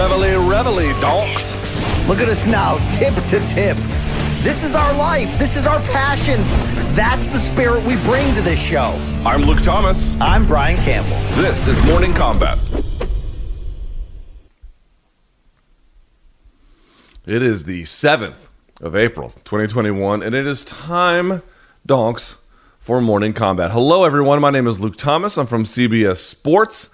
Reveille, reveille, donks. Look at us now, tip to tip. This is our life. This is our passion. That's the spirit we bring to this show. I'm Luke Thomas. I'm Brian Campbell. This is Morning Combat. It is the 7th of April, 2021, and it is time, donks, for Morning Combat. Hello, everyone. My name is Luke Thomas. I'm from CBS Sports.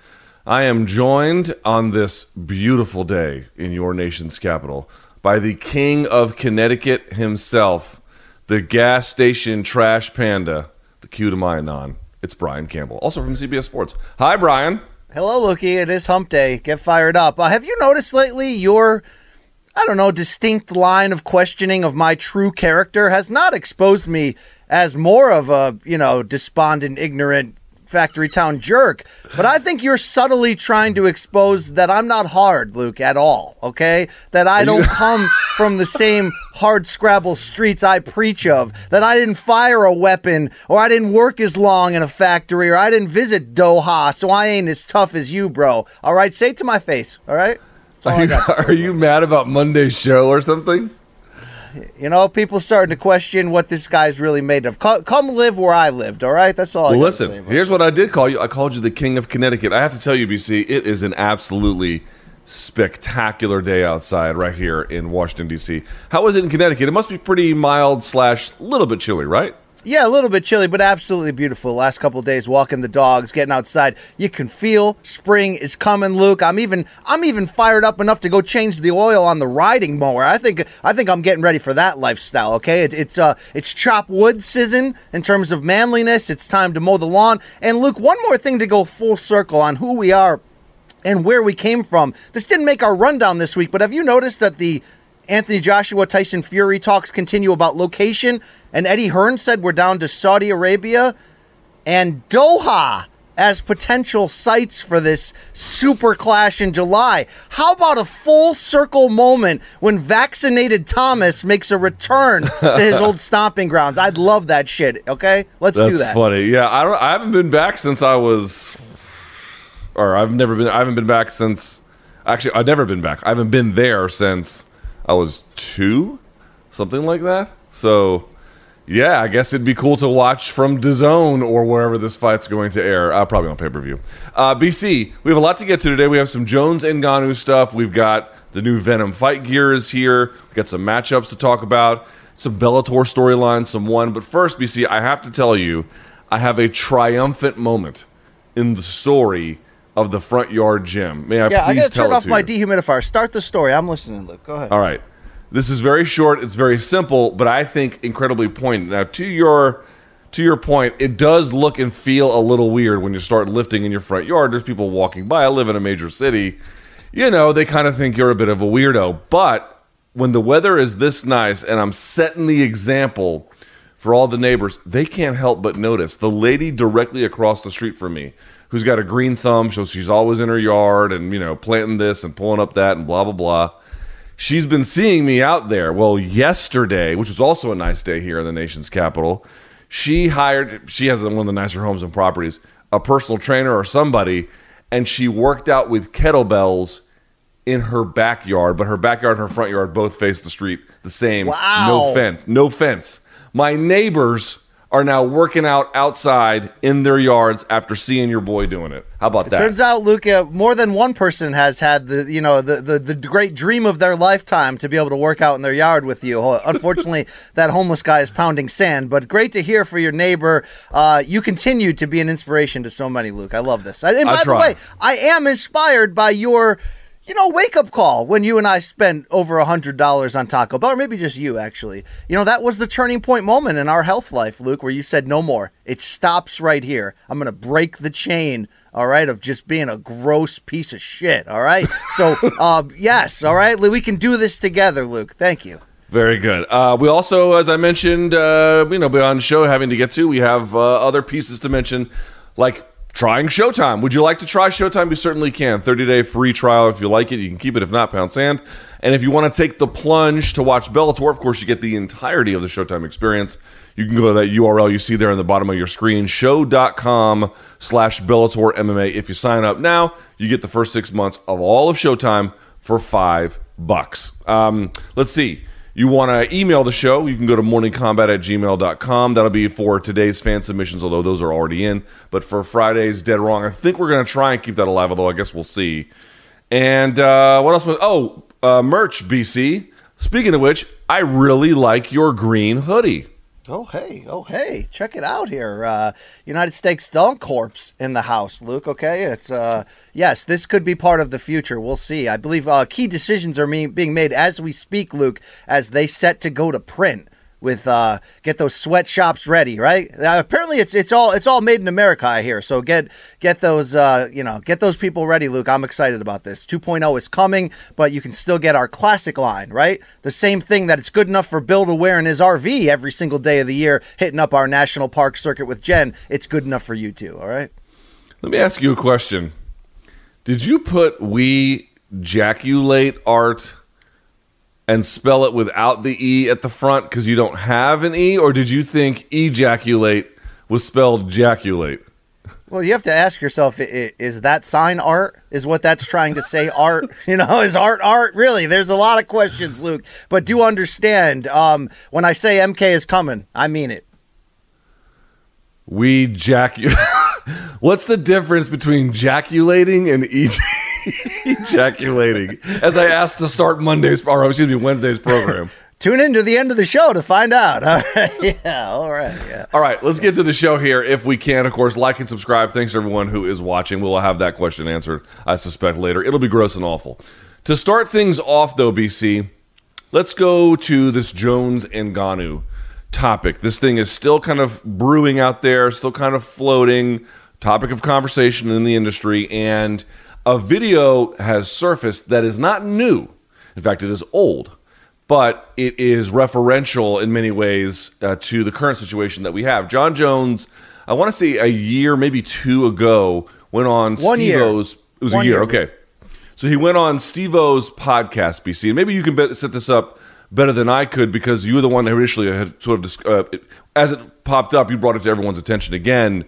I am joined on this beautiful day in your nation's capital by the king of Connecticut himself, the gas station trash panda, the Q to my non. It's Brian Campbell, also from CBS Sports. Hi, Brian. Hello, Lukey. It is hump day. Get fired up. Uh, have you noticed lately your, I don't know, distinct line of questioning of my true character has not exposed me as more of a, you know, despondent, ignorant, factory town jerk. But I think you're subtly trying to expose that I'm not hard, Luke, at all. Okay, that I don't come from the same hard scrabble streets I preach of. That I didn't fire a weapon, or I didn't work as long in a factory, or I didn't visit Doha, so I ain't as tough as you, bro. All right, say it to my face. All right. All Are you, got to say. are you mad about Monday's show or something? You know, people starting to question what this guy's really made of. Co- Come live where I lived, all right? That's all Well, got to say. listen, here's what I did call you. I called you the King of Connecticut. I have to tell you, BC, it is an absolutely spectacular day outside right here in Washington, D.C. How is it in Connecticut? It must be pretty mild slash little bit chilly, right? Yeah, a little bit chilly, but absolutely beautiful. Last couple days, walking the dogs, getting outside, you can feel spring is coming, Luke. I'm even, I'm even fired up enough to go change the oil on the riding mower. I think, I think I'm getting ready for that lifestyle. Okay, it, it's, uh, it's chop wood season in terms of manliness. It's time to mow the lawn. And Luke, one more thing to go full circle on who we are and where we came from. This didn't make our rundown this week, but have you noticed that the Anthony Joshua Tyson Fury talks continue about location? And Eddie Hearn said we're down to Saudi Arabia and Doha as potential sites for this super clash in July. How about a full circle moment when vaccinated Thomas makes a return to his old stomping grounds? I'd love that shit. Okay, let's do that. funny. Yeah, I don't. I haven't been back since I was, or I've never been. I haven't been back since. Actually, I've never been back. I haven't been there since I was two, something like that. So, yeah, I guess it'd be cool to watch from DAZN or wherever this fight's going to air. Uh, probably on pay per view. Uh, BC, we have a lot to get to today. We have some Jones and Ngannou stuff. We've got the new Venom fight gear is here. We got some matchups to talk about. Some Bellator storylines, some one. But first, BC, I have to tell you, I have a triumphant moment in the story of the front yard gym. May I Yeah, I please gotta tell turn off my you? dehumidifier. Start the story. I'm listening, Luke. Go ahead. All right. This is very short. It's very simple, but I think incredibly poignant. Now, to your to your point, it does look and feel a little weird when you start lifting in your front yard. There's people walking by. I live in a major city. You know, they kind of think you're a bit of a weirdo. But when the weather is this nice and I'm setting the example for all the neighbors, they can't help but notice the lady directly across the street from me who's got a green thumb, so she's always in her yard and, you know, planting this and pulling up that and blah, blah, blah she's been seeing me out there. Well, yesterday, which was also a nice day here in the nation's capital, she hired, she has one of the nicer homes and properties, a personal trainer or somebody, and she worked out with kettlebells in her backyard, but her backyard and her front yard both face the street the same. Wow. No fence. No fence. My neighbors are now working out outside in their yards after seeing your boy doing it. How about that? Turns out, uh, more than one person has had the you know the, the the great dream of their lifetime to be able to work out in their yard with you. Unfortunately, that homeless guy is pounding sand. But great to hear for your neighbor. Uh, you continue to be an inspiration to so many, Luke. I love this. And by the way, I am inspired by your. You know, wake up call when you and I spent over a hundred dollars on Taco Bell, or maybe just you actually. You know, that was the turning point moment in our health life, Luke, where you said no more. It stops right here. I'm gonna break the chain all right, of just being a gross piece of shit, all right? So, uh, yes, all right, we can do this together, Luke. Thank you. Very good. Uh, we also, as I mentioned, uh, you know, beyond show having to get to, we have uh, other pieces to mention, like trying Showtime. Would you like to try Showtime? You certainly can. 30 day free trial. If you like it, you can keep it. If not, pound sand. And if you want to take the plunge to watch Bellator, of course, you get the entirety of the Showtime experience. You can go to that URL you see there in the bottom of your screen, show.com slash Bellator MMA. If you sign up now, you get the first six months of all of Showtime for five bucks. Um, let's see. You want to email the show, you can go to morningcombat at gmail.com. That'll be for today's fan submissions, although those are already in. But for Friday's Dead Wrong, I think we're going to try and keep that alive, although I guess we'll see. And uh, what else was. Oh, uh, merch, BC. Speaking of which, I really like your green hoodie. Oh hey, oh hey, check it out here. Uh, United States Donk Corps in the house, Luke. Okay, it's uh, yes, this could be part of the future. We'll see. I believe uh, key decisions are being made as we speak, Luke, as they set to go to print with uh, get those sweatshops ready, right? Uh, apparently, it's it's all it's all made in America hear. So get get those uh, you know get those people ready, Luke. I'm excited about this. 2.0 is coming, but you can still get our classic line, right? The same thing that it's good enough for Bill to wear in his RV every single day of the year, hitting up our national park circuit with Jen. It's good enough for you too. All right. Let me ask you a question. Did you put we jaculate art and spell it without the E at the front because you don't have an E? Or did you think ejaculate was spelled jaculate? Well, you have to ask yourself: Is that sign art? Is what that's trying to say art? You know, is art art? Really? There's a lot of questions, Luke. But do understand um, when I say MK is coming, I mean it. We jaculate. What's the difference between jaculating and ej- ejaculating? As I asked to start Monday's or excuse me Wednesday's program. Tune in to the end of the show to find out. All right. Yeah. All right. Yeah. All right. Let's get to the show here if we can. Of course, like and subscribe. Thanks to everyone who is watching. We'll have that question answered, I suspect, later. It'll be gross and awful. To start things off, though, BC, let's go to this Jones and Ngannou topic. This thing is still kind of brewing out there, still kind of floating, topic of conversation in the industry, and a video has surfaced that is not new. In fact, it is old, but it is referential in many ways uh, to the current situation that we have. John Jones, I want to say a year, maybe two ago, went on One year. Steve-O's. It was One a year, year. okay. So he went on Steve-O's podcast, BC, and maybe you can bet, set this up better than I could because you were the one that initially had sort of, uh, it, as it popped up, you brought it to everyone's attention again,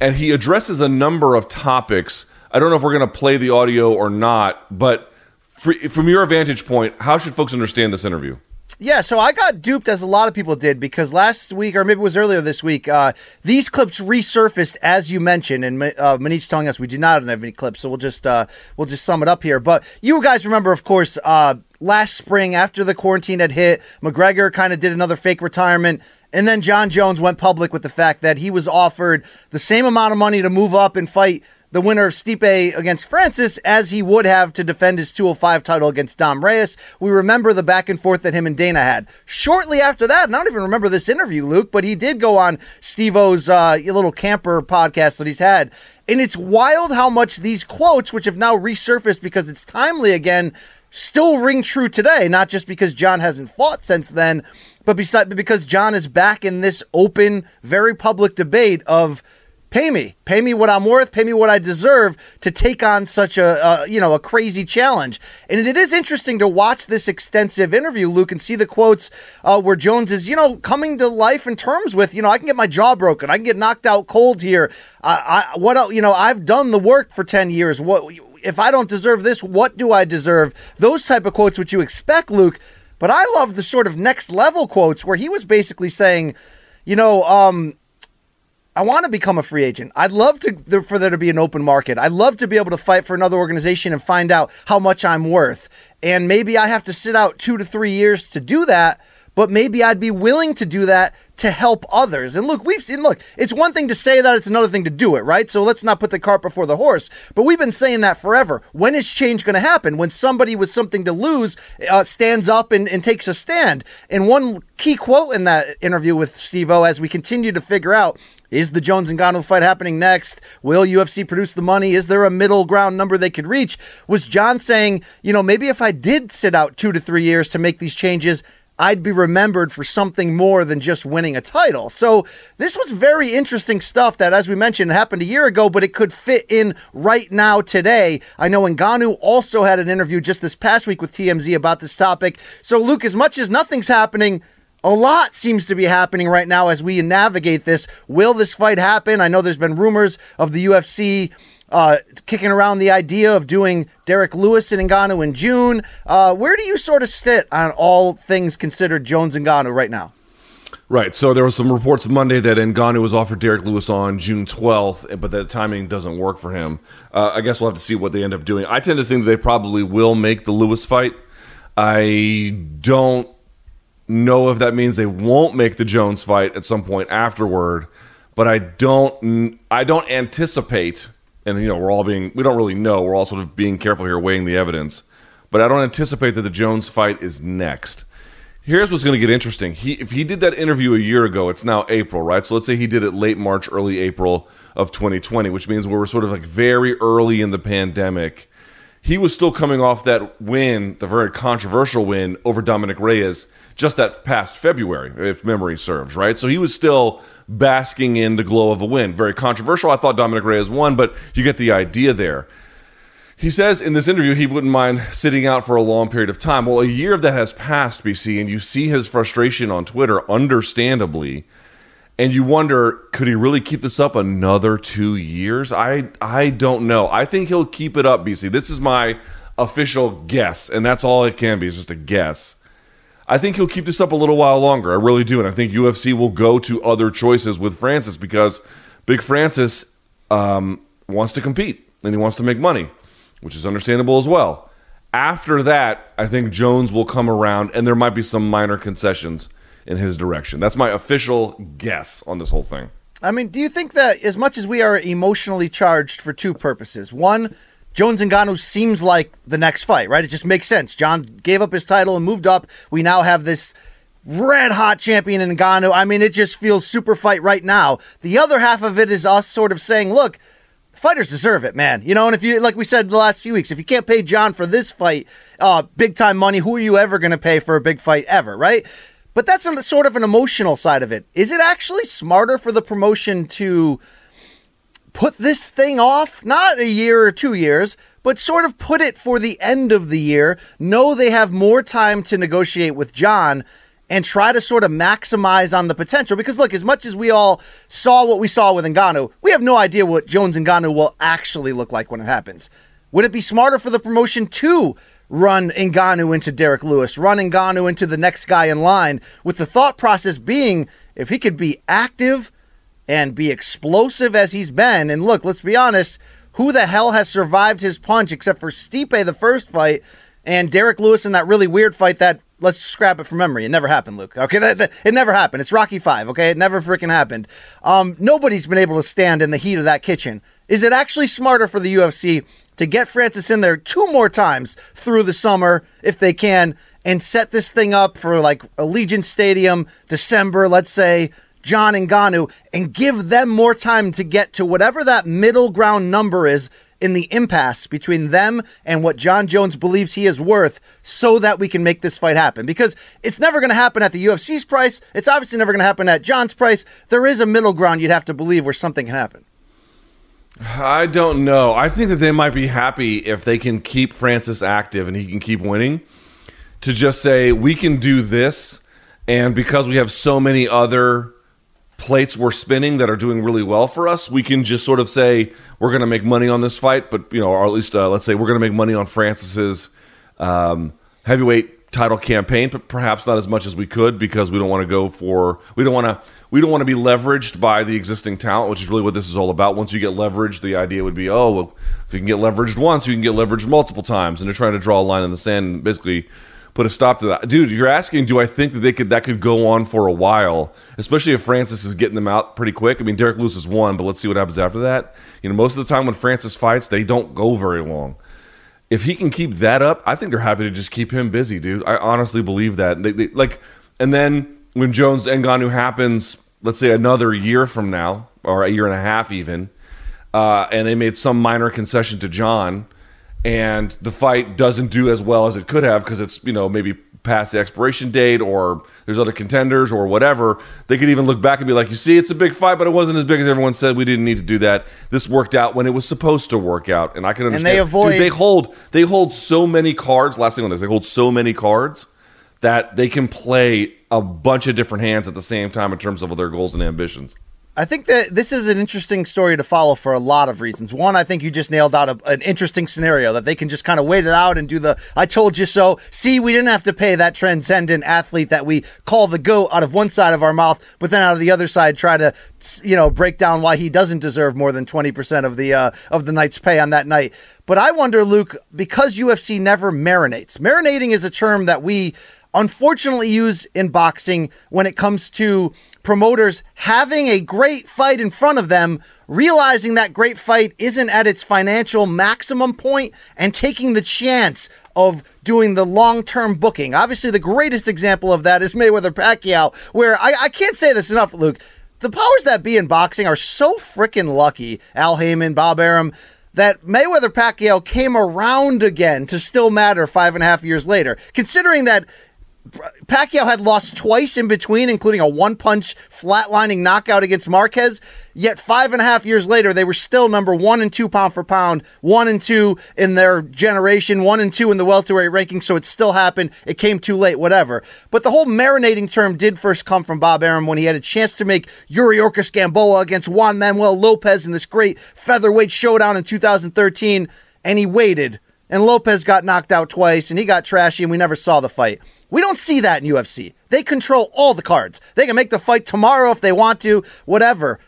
and he addresses a number of topics. I don't know if we're going to play the audio or not, but fr from your vantage point, how should folks understand this interview? Yeah, so I got duped as a lot of people did because last week, or maybe it was earlier this week, uh, these clips resurfaced as you mentioned, and uh, Manich telling us we do not have any clips, so we'll just uh, we'll just sum it up here. But you guys remember, of course, uh, last spring after the quarantine had hit, McGregor kind of did another fake retirement. And then John Jones went public with the fact that he was offered the same amount of money to move up and fight the winner of Stipe against Francis as he would have to defend his 205 title against Dom Reyes. We remember the back and forth that him and Dana had. Shortly after that, and I don't even remember this interview, Luke, but he did go on Steve O's uh, little camper podcast that he's had. And it's wild how much these quotes, which have now resurfaced because it's timely again, still ring true today, not just because John hasn't fought since then, but because John is back in this open, very public debate of pay me. Pay me what i'm worth. Pay me what i deserve to take on such a, a you know a crazy challenge. And it is interesting to watch this extensive interview luke and see the quotes uh, where jones is you know coming to life in terms with you know i can get my jaw broken. I can get knocked out cold here. I, I what you know i've done the work for 10 years. What if i don't deserve this what do i deserve? Those type of quotes which you expect luke. But i love the sort of next level quotes where he was basically saying you know um I want to become a free agent. I'd love to for there to be an open market. I'd love to be able to fight for another organization and find out how much I'm worth. And maybe I have to sit out two to three years to do that, but maybe I'd be willing to do that to help others. And look, we've seen, look, it's one thing to say that, it's another thing to do it, right? So let's not put the cart before the horse. But we've been saying that forever. When is change going to happen? When somebody with something to lose uh, stands up and, and takes a stand. And one key quote in that interview with Steve O, as we continue to figure out is the Jones and Ngannou fight happening next? Will UFC produce the money? Is there a middle ground number they could reach? Was John saying, you know, maybe if I did sit out two to three years to make these changes, I'd be remembered for something more than just winning a title. So this was very interesting stuff that, as we mentioned, happened a year ago, but it could fit in right now today. I know Ngannou also had an interview just this past week with TMZ about this topic. So, Luke, as much as nothing's happening, a lot seems to be happening right now as we navigate this. Will this fight happen? I know there's been rumors of the UFC uh, kicking around the idea of doing Derek Lewis and Ngannou in June. Uh, where do you sort of sit on all things considered Jones and Ngannou right now? Right. So there was some reports Monday that Ngannou was offered Derek Lewis on June 12th, but that timing doesn't work for him. Uh, I guess we'll have to see what they end up doing. I tend to think they probably will make the Lewis fight. I don't know if that means they won't make the Jones fight at some point afterward, but I don't I don't anticipate and you know, we're all being we don't really know. We're all sort of being careful here weighing the evidence. But I don't anticipate that the Jones fight is next. Here's what's going to get interesting. He, if he did that interview a year ago, it's now April, right? So let's say he did it late March, early April of 2020, which means we were sort of like very early in the pandemic. He was still coming off that win, the very controversial win over Dominic Reyes, just that past February, if memory serves, right? So he was still basking in the glow of a win. Very controversial. I thought Dominic Reyes won, but you get the idea there. He says in this interview he wouldn't mind sitting out for a long period of time. Well, a year of that has passed, BC, and you see his frustration on Twitter, understandably, and you wonder, could he really keep this up another two years? I I don't know. I think he'll keep it up, BC. This is my official guess, and that's all it can be. It's just a guess. I think he'll keep this up a little while longer. I really do, and I think UFC will go to other choices with Francis because Big Francis um, wants to compete and he wants to make money which is understandable as well. After that, I think Jones will come around and there might be some minor concessions in his direction. That's my official guess on this whole thing. I mean, do you think that as much as we are emotionally charged for two purposes, one, Jones and Ngannou seems like the next fight, right? It just makes sense. John gave up his title and moved up. We now have this red hot champion in Ngannou. I mean, it just feels super fight right now. The other half of it is us sort of saying, look, fighters deserve it, man. You know, and if you, like we said the last few weeks, if you can't pay John for this fight, uh, big time money, who are you ever going to pay for a big fight ever, right? But that's sort of an emotional side of it. Is it actually smarter for the promotion to put this thing off, not a year or two years, but sort of put it for the end of the year, know they have more time to negotiate with John and try to sort of maximize on the potential. Because look, as much as we all saw what we saw with Ngannou, we have no idea what Jones and Ngannou will actually look like when it happens. Would it be smarter for the promotion to run Ngannou into Derek Lewis, run Ngannou into the next guy in line, with the thought process being if he could be active and be explosive as he's been, and look, let's be honest, who the hell has survived his punch except for Stipe the first fight and Derek Lewis in that really weird fight that let's scrap it from memory. It never happened, Luke. Okay, that, that, it never happened. It's Rocky Five. Okay, it never freaking happened. Um, nobody's been able to stand in the heat of that kitchen. Is it actually smarter for the UFC to get Francis in there two more times through the summer if they can, and set this thing up for like Allegiant Stadium, December, let's say? John and Ngannou and give them more time to get to whatever that middle ground number is in the impasse between them and what John Jones believes he is worth so that we can make this fight happen. Because it's never going to happen at the UFC's price. It's obviously never going to happen at John's price. There is a middle ground you'd have to believe where something can happen. I don't know. I think that they might be happy if they can keep Francis active and he can keep winning to just say, we can do this. And because we have so many other plates we're spinning that are doing really well for us, we can just sort of say we're going to make money on this fight, but you know, or at least uh, let's say we're going to make money on Francis's um, heavyweight title campaign, but perhaps not as much as we could because we don't want to go for we don't want to we don't want to be leveraged by the existing talent, which is really what this is all about. Once you get leveraged, the idea would be, oh, well, if you can get leveraged once, you can get leveraged multiple times, and they're trying to draw a line in the sand and basically put a stop to that. Dude, you're asking, do I think that they could that could go on for a while, especially if Francis is getting them out pretty quick? I mean, Derek Lewis is one, but let's see what happens after that. You know, most of the time when Francis fights, they don't go very long. If he can keep that up, I think they're happy to just keep him busy, dude. I honestly believe that. They, they, like, and then when Jones Ngannou happens, let's say another year from now, or a year and a half even, uh, and they made some minor concession to John and the fight doesn't do as well as it could have because it's you know maybe past the expiration date or there's other contenders or whatever. They could even look back and be like you see it's a big fight but it wasn't as big as everyone said. We didn't need to do that. This worked out when it was supposed to work out. And i can understand and they avoid Dude, they hold they hold so many cards last thing on this they hold so many cards that they can play a bunch of different hands at the same time in terms of their goals and ambitions I think that this is an interesting story to follow for a lot of reasons. One, I think you just nailed out a, an interesting scenario that they can just kind of wait it out and do the I told you so. See, we didn't have to pay that transcendent athlete that we call the GOAT out of one side of our mouth, but then out of the other side try to you know break down why he doesn't deserve more than 20% of the uh, of the night's pay on that night. But I wonder, Luke, because UFC never marinates. Marinating is a term that we unfortunately use in boxing when it comes to promoters having a great fight in front of them, realizing that great fight isn't at its financial maximum point, and taking the chance of doing the long term booking. Obviously, the greatest example of that is Mayweather Pacquiao, where I, I can't say this enough, Luke. The powers that be in boxing are so freaking lucky, Al Haymon, Bob Arum, that Mayweather Pacquiao came around again to still matter five and a half years later. Considering that Pacquiao had lost twice in between, including a one punch flatlining knockout against Marquez. Yet five and a half years later, they were still number one and two pound for pound, one and two in their generation, one and two in the welterweight ranking. So it still happened. It came too late, whatever. But the whole marinating term did first come from Bob Arum when he had a chance to make Yuriorkis Gamboa against Juan Manuel Lopez in this great featherweight showdown in 2013. And he waited. And Lopez got knocked out twice and he got trashy and we never saw the fight. We don't see that in UFC. They control all the cards. They can make the fight tomorrow if they want to, whatever.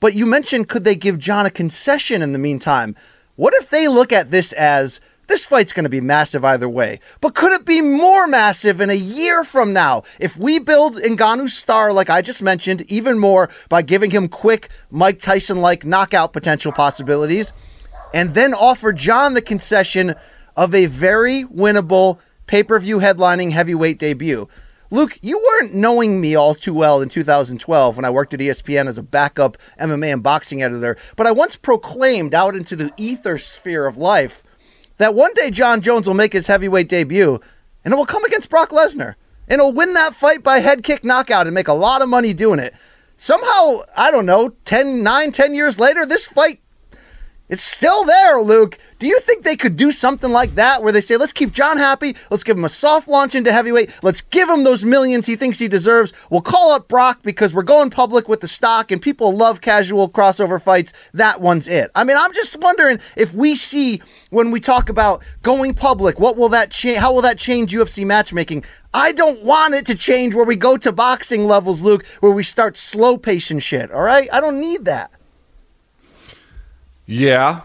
But you mentioned could they give John a concession in the meantime? What if they look at this as this fight's going to be massive either way, but could it be more massive in a year from now if we build Ngannou's star, like I just mentioned, even more by giving him quick Mike Tyson like knockout potential possibilities, and then offer John the concession of a very winnable pay per view headlining heavyweight debut. Luke, you weren't knowing me all too well in 2012 when I worked at ESPN as a backup MMA and boxing editor, but I once proclaimed out into the ether sphere of life that one day John Jones will make his heavyweight debut and it will come against Brock Lesnar and he'll win that fight by head kick knockout and make a lot of money doing it. Somehow, I don't know, 10, 9, 10 years later, this fight it's still there, Luke. Do you think they could do something like that where they say, let's keep John happy, let's give him a soft launch into heavyweight, let's give him those millions he thinks he deserves, we'll call up Brock because we're going public with the stock and people love casual crossover fights. That one's it. I mean, I'm just wondering if we see when we talk about going public, what will that change? How will that change UFC matchmaking? I don't want it to change where we go to boxing levels, Luke, where we start slow pacing shit. All right? I don't need that. Yeah,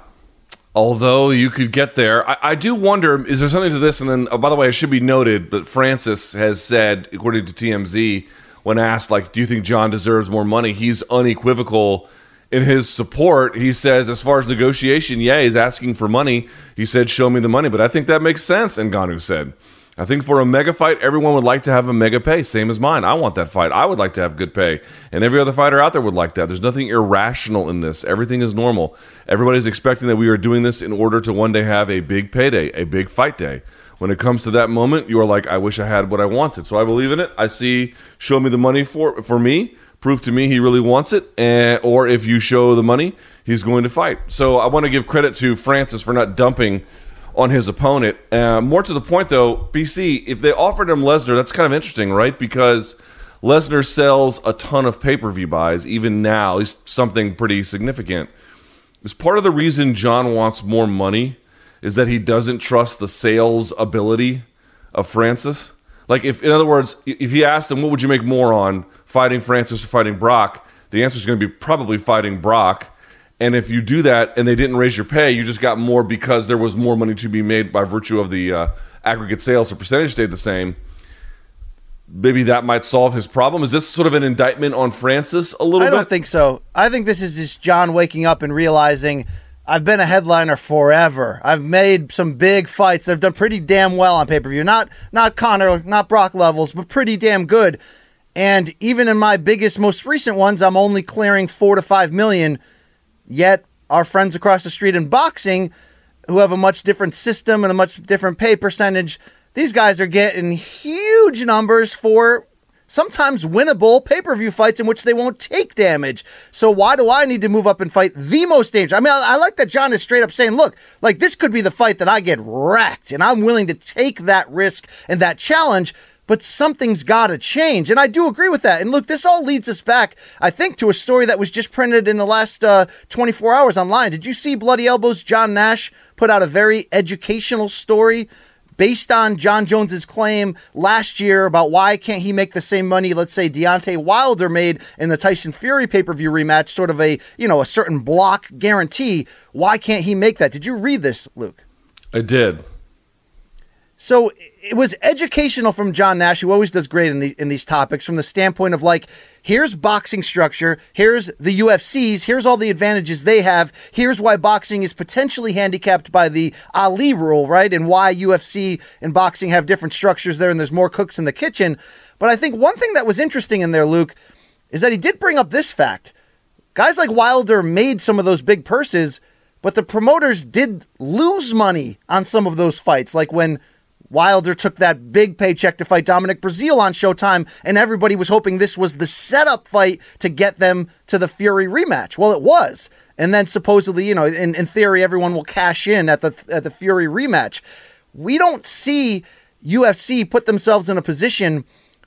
although you could get there. I, I, do wonder is there something to this? And then, oh, by the way, it should be noted that Francis has said, according to TMZ, when asked, like, do you think John deserves more money? He's unequivocal in his support. He says, as far as negotiation, yeah, he's asking for money. He said, show me the money. But I think that makes sense, Ngannou said. I think for a mega fight, everyone would like to have a mega pay, same as mine. I want that fight. I would like to have good pay. And every other fighter out there would like that. There's nothing irrational in this. Everything is normal. Everybody's expecting that we are doing this in order to one day have a big payday, a big fight day. When it comes to that moment, you are like, I wish I had what I wanted. So I believe in it. I see, show me the money for, for me. Prove to me he really wants it. And, or if you show the money, he's going to fight. So I want to give credit to Francis for not dumping on his opponent. Uh, more to the point, though, BC, if they offered him Lesnar, that's kind of interesting, right? Because Lesnar sells a ton of pay per view buys, even now, he's something pretty significant. Is part of the reason John wants more money is that he doesn't trust the sales ability of Francis? Like, if, in other words, if he asked him, what would you make more on, fighting Francis or fighting Brock? The answer is going to be probably fighting Brock and if you do that and they didn't raise your pay, you just got more because there was more money to be made by virtue of the uh, aggregate sales. The percentage stayed the same. Maybe that might solve his problem. Is this sort of an indictment on Francis a little bit? I don't think so. I think this is just John waking up and realizing I've been a headliner forever. I've made some big fights that have done pretty damn well on pay per view. Not not Conor, not Brock levels, but pretty damn good. And even in my biggest, most recent ones, I'm only clearing four to five million Yet our friends across the street in boxing, who have a much different system and a much different pay percentage, these guys are getting huge numbers for sometimes winnable pay per view fights in which they won't take damage. So why do I need to move up and fight the most dangerous? I mean, I, I, like that John is straight up saying, look, like this could be the fight that I get wrecked, and I'm willing to take that risk and that challenge. But something's got to change. And I do agree with that. And look, this all leads us back, I think, to a story that was just printed in the last uh, 24 hours online. Did you see Bloody Elbow's? John Nash put out a very educational story based on John Jones's claim last year about why can't he make the same money, let's say Deontay Wilder made in the Tyson Fury pay-per-view rematch, sort of a, you know, a certain block guarantee. Why can't he make that? Did you read this, Luke? I did. So it was educational from John Nash, who always does great in the in these topics, from the standpoint of like, here's boxing structure, here's the UFCs, here's all the advantages they have, here's why boxing is potentially handicapped by the Ali rule, right? And why UFC and boxing have different structures there, and there's more cooks in the kitchen. But I think one thing that was interesting in there, Luke, is that he did bring up this fact: guys like Wilder made some of those big purses, but the promoters did lose money on some of those fights, like when Wilder took that big paycheck to fight Dominic Breazeale on Showtime, and everybody was hoping this was the setup fight to get them to the Fury rematch. Well, it was. And then supposedly, you know, in, in theory, everyone will cash in at the at the Fury rematch. We don't see UFC put themselves in a position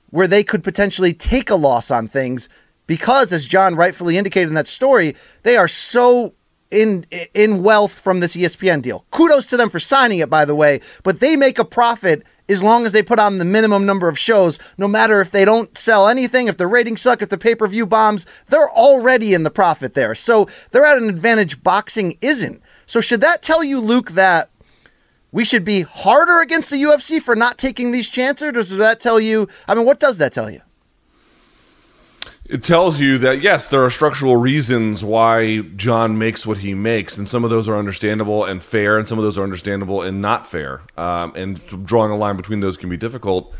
where they could potentially take a loss on things because, as John rightfully indicated in that story, they are so in in wealth from this ESPN deal. Kudos to them for signing it, by the way. But they make a profit as long as they put on the minimum number of shows. No matter if they don't sell anything, if the ratings suck, if the pay per view bombs, they're already in the profit there. So they're at an advantage boxing isn't. So should that tell you, Luke, that we should be harder against the UFC for not taking these chances? Or does that tell you? I mean, what does that tell you? It tells you that yes, there are structural reasons why John makes what he makes, and some of those are understandable and fair, and some of those are understandable and not fair. Um, and drawing a line between those can be difficult.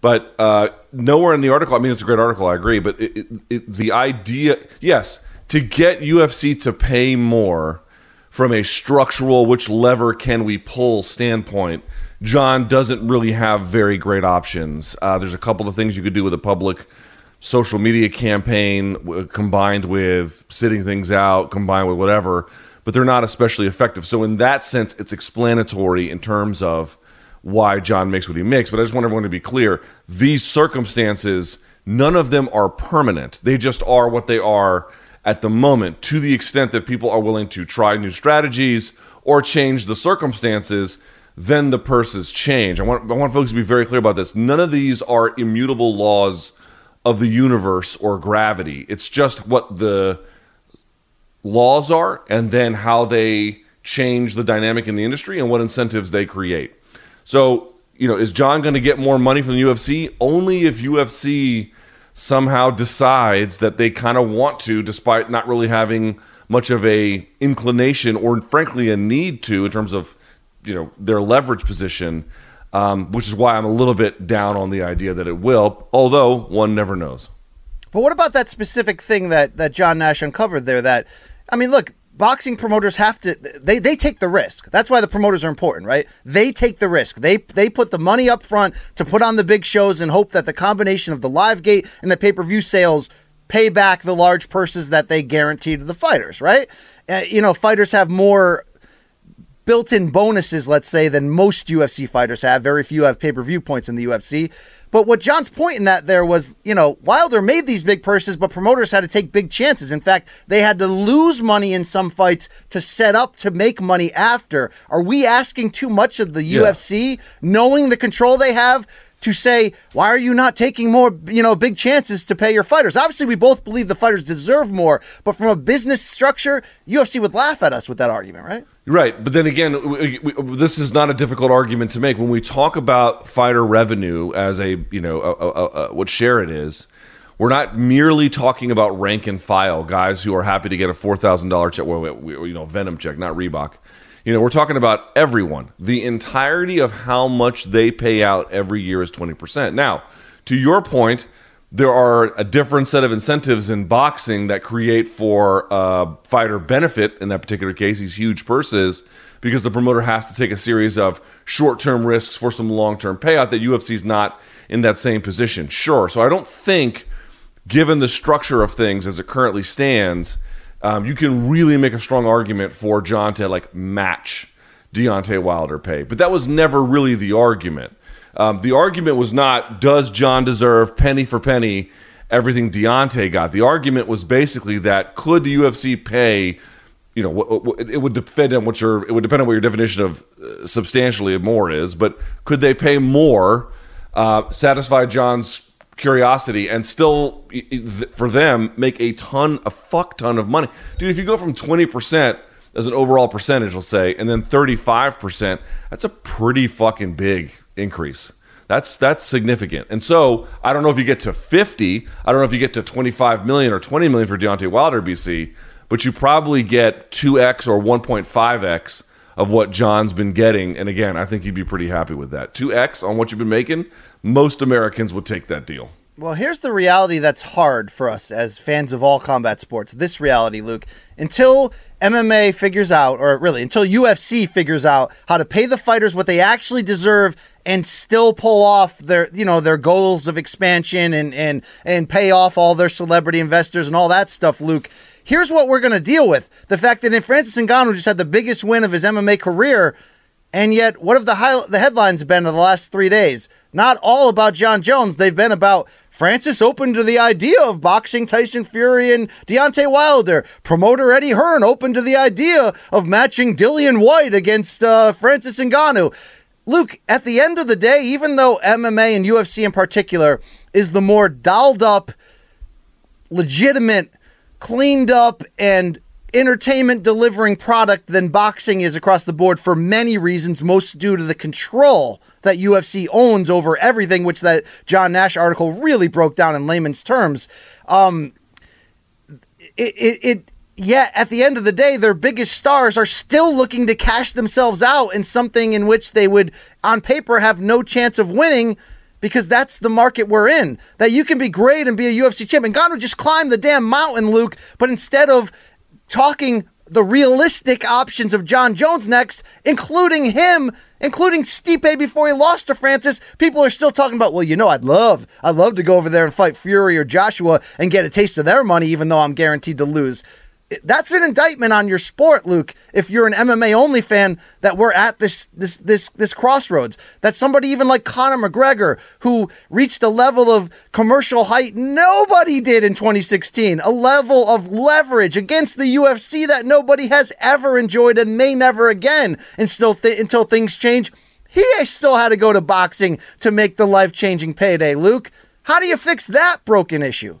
But uh, nowhere in the article, I mean, it's a great article, I agree. But it, it, it, the idea, yes, to get UFC to pay more from a structural, which lever can we pull standpoint, John doesn't really have very great options. Uh, there's a couple of things you could do with a public social media campaign combined with sitting things out, combined with whatever, but they're not especially effective. So, in that sense, it's explanatory in terms of why John makes what he makes. But I just want everyone to be clear these circumstances, none of them are permanent. They just are what they are at the moment, to the extent that people are willing to try new strategies or change the circumstances. Then the purses change. I want, I want folks to be very clear about this. None of these are immutable laws of the universe or gravity. It's just what the laws are and then how they change the dynamic in the industry and what incentives they create. So, you know, is John going to get more money from the UFC? Only if UFC somehow decides that they kind of want to, despite not really having much of a inclination or frankly a need to in terms of, you know, their leverage position um, which is why I'm a little bit down on the idea that it will, although one never knows. But what about that specific thing that, that John Nash uncovered there? That, I mean, look, boxing promoters have to they they take the risk. That's why the promoters are important, right? They take the risk. They they put the money up front to put on the big shows and hope that the combination of the live gate and the pay-per-view sales pay back the large purses that they guarantee to the fighters, right? Uh, you know, fighters have more built-in bonuses, let's say, than most UFC fighters have. Very few have pay-per-view points in the UFC. But what John's point in that there was, you know, Wilder made these big purses, but promoters had to take big chances. In fact, they had to lose money in some fights to set up to make money after. Are we asking too much of the yeah. UFC, knowing the control they have? To say, why are you not taking more, you know, big chances to pay your fighters? Obviously, we both believe the fighters deserve more, but from a business structure, UFC would laugh at us with that argument, right? Right, but then again, we, we, this is not a difficult argument to make when we talk about fighter revenue as a you know a, a, a, what share it is. We're not merely talking about rank and file guys who are happy to get a four thousand dollar check, well, you know, Venom check, not Reebok. You know, we're talking about everyone. The entirety of how much they pay out every year is twenty percent. Now, to your point, there are a different set of incentives in boxing that create for uh, fighter benefit in that particular case these huge purses because the promoter has to take a series of short-term risks for some long-term payout that UFC's not in that same position. Sure. So I don't think given the structure of things as it currently stands, um, you can really make a strong argument for John to like match Deontay Wilder pay. But that was never really the argument. Um, the argument was not does John deserve penny for penny everything Deontay got. The argument was basically that could the UFC pay you know, it would depend on what your it would depend on what your definition of uh, substantially more is. But could they pay more, uh, satisfy John's curiosity, and still for them make a ton, a fuck ton of money, dude? If you go from twenty percent as an overall percentage, let's say, and then thirty five percent, that's a pretty fucking big increase. That's that's significant. And so I don't know if you get to 50, I don't know if you get to 25 million or 20 million for Deontay Wilder BC, but you probably get 2x or 1.5x of what John's been getting. And again, I think you'd be pretty happy with that. 2x on what you've been making, most Americans would take that deal. Well, here's the reality that's hard for us as fans of all combat sports. This reality, Luke, until MMA figures out, or really until UFC figures out how to pay the fighters what they actually deserve and still pull off their, you know, their goals of expansion and and and pay off all their celebrity investors and all that stuff, Luke Here's what we're going to deal with the fact that in Francis Ngannou just had the biggest win of his MMA career, and yet what have the, high, the headlines been of the last three days? Not all about Jon Jones. They've been about Francis open to the idea of boxing Tyson Fury and Deontay Wilder. Promoter Eddie Hearn open to the idea of matching Dillian Whyte against uh, Francis Ngannou. Luke, at the end of the day, even though MMA and UFC in particular is the more dolled up, legitimate cleaned up and entertainment delivering product than boxing is across the board for many reasons, most due to the control that UFC owns over everything, which that John Nash article really broke down in layman's terms. Um, it, it, it yet at the end of the day, their biggest stars are still looking to cash themselves out in something in which they would, on paper, have no chance of winning because that's the market we're in. That you can be great and be a UFC champion. God Ngannou just climbed the damn mountain, Luke, but instead of talking the realistic options of John Jones next, including him, including Stipe before he lost to Francis, people are still talking about, well, you know, I'd love, I'd love to go over there and fight Fury or Joshua and get a taste of their money, even though I'm guaranteed to lose that's an indictment on your sport, Luke. If you're an MMA only fan, that we're at this this this this crossroads. That somebody even like Conor McGregor, who reached a level of commercial height nobody did in 2016, a level of leverage against the UFC that nobody has ever enjoyed and may never again, and still th- until things change. He still had to go to boxing to make the life changing payday. Luke, how do you fix that broken issue?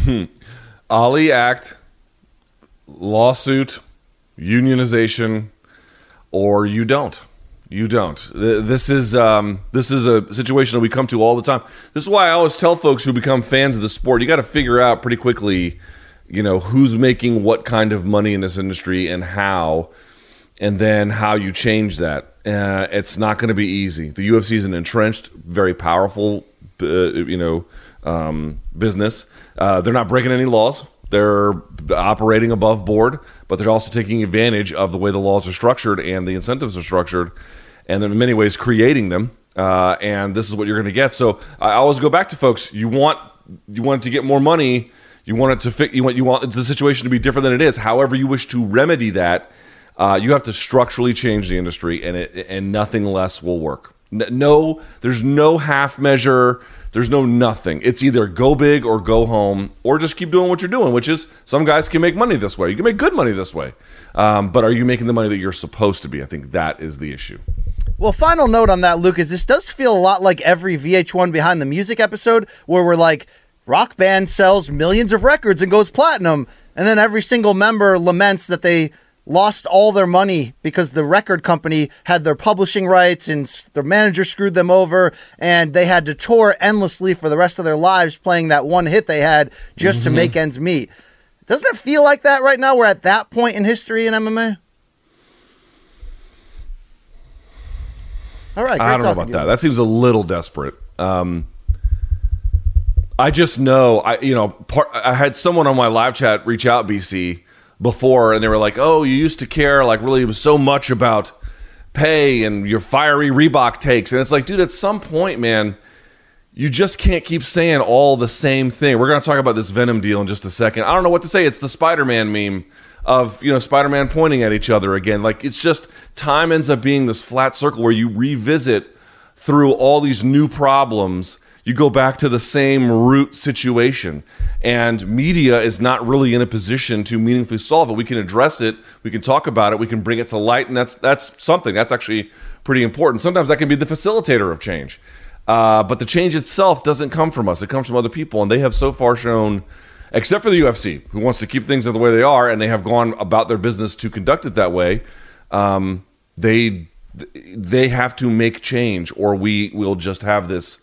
Ali Act, lawsuit, unionization, or you don't. You don't. This is um, this is a situation that we come to all the time. This is why I always tell folks who become fans of the sport, you got to figure out pretty quickly, you know, who's making what kind of money in this industry and how, and then how you change that. Uh, it's not going to be easy. The UFC is an entrenched, very powerful, uh, you know, um, business. Uh, they're not breaking any laws. They're operating above board, but they're also taking advantage of the way the laws are structured and the incentives are structured, and in many ways creating them. Uh, and this is what you're going to get. So I always go back to folks. You want you want to get more money. You want it to fit. You want you want the situation to be different than it is. However, you wish to remedy that, uh, you have to structurally change the industry, and it and nothing less will work. No, there's no half measure there's no nothing. It's either go big or go home, or just keep doing what you're doing, which is some guys can make money this way. You can make good money this way. Um, but are you making the money that you're supposed to be? I think that is the issue. Well, final note on that, Lucas. This does feel a lot like every VH1 Behind the Music episode where we're like, rock band sells millions of records and goes platinum. And then every single member laments that they lost all their money because the record company had their publishing rights and their manager screwed them over and they had to tour endlessly for the rest of their lives playing that one hit they had just mm-hmm. to make ends meet. Doesn't it feel like that right now? We're at that point in history in MMA? All right, great I don't know about that. That seems a little desperate. Um, I just know, I you know, part, I had someone on my live chat reach out BC before, and they were like, "Oh, you used to care like really so much about pay and your fiery Reebok takes," and it's like, dude, at some point, man, you just can't keep saying all the same thing. We're going to talk about this Venom deal in just a second. I don't know what to say. It's the Spider-Man meme of, you know, Spider-Man pointing at each other again. Like it's just time ends up being this flat circle where you revisit through all these new problems. You go back to the same root situation. And media is not really in a position to meaningfully solve it. We can address it, we can talk about it, we can bring it to light, and that's that's something. That's actually pretty important. Sometimes that can be the facilitator of change. Uh, but the change itself doesn't come from us. It comes from other people, and they have so far shown, except for the UFC, who wants to keep things the way they are, and they have gone about their business to conduct it that way. Um, they they have to make change, or we will just have this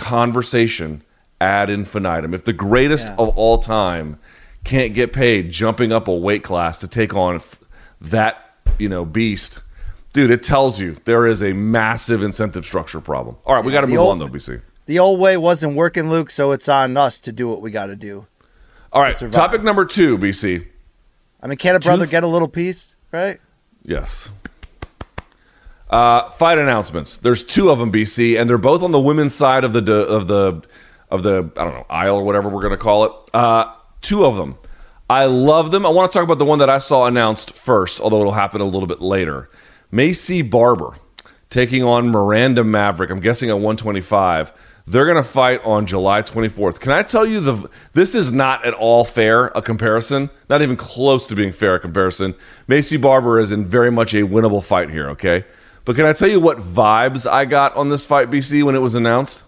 conversation ad infinitum. If the greatest Yeah. of all time can't get paid jumping up a weight class to take on f- that you know beast dude it tells you there is a massive incentive structure problem all right we got to move old- on though bc The old way wasn't working, Luke, so it's on us to do what we got to do. all right survive. topic number two bc I mean, can a brother get a little piece, right? yes uh, fight announcements. There's two of them bc and they're both on the women's side of the of the of the i don't know aisle or whatever we're going to call it. Uh, two of them i love them. I want to talk about the one that i saw announced first although it'll happen a little bit later. Maycee barber taking on miranda maverick. I'm guessing at 125 they're going to fight on july 24th can i tell you the this is not at all fair a comparison. Not even close to being fair a comparison. Maycee barber is in very much a winnable fight here okay but can i tell you what vibes i got on this fight bc when it was announced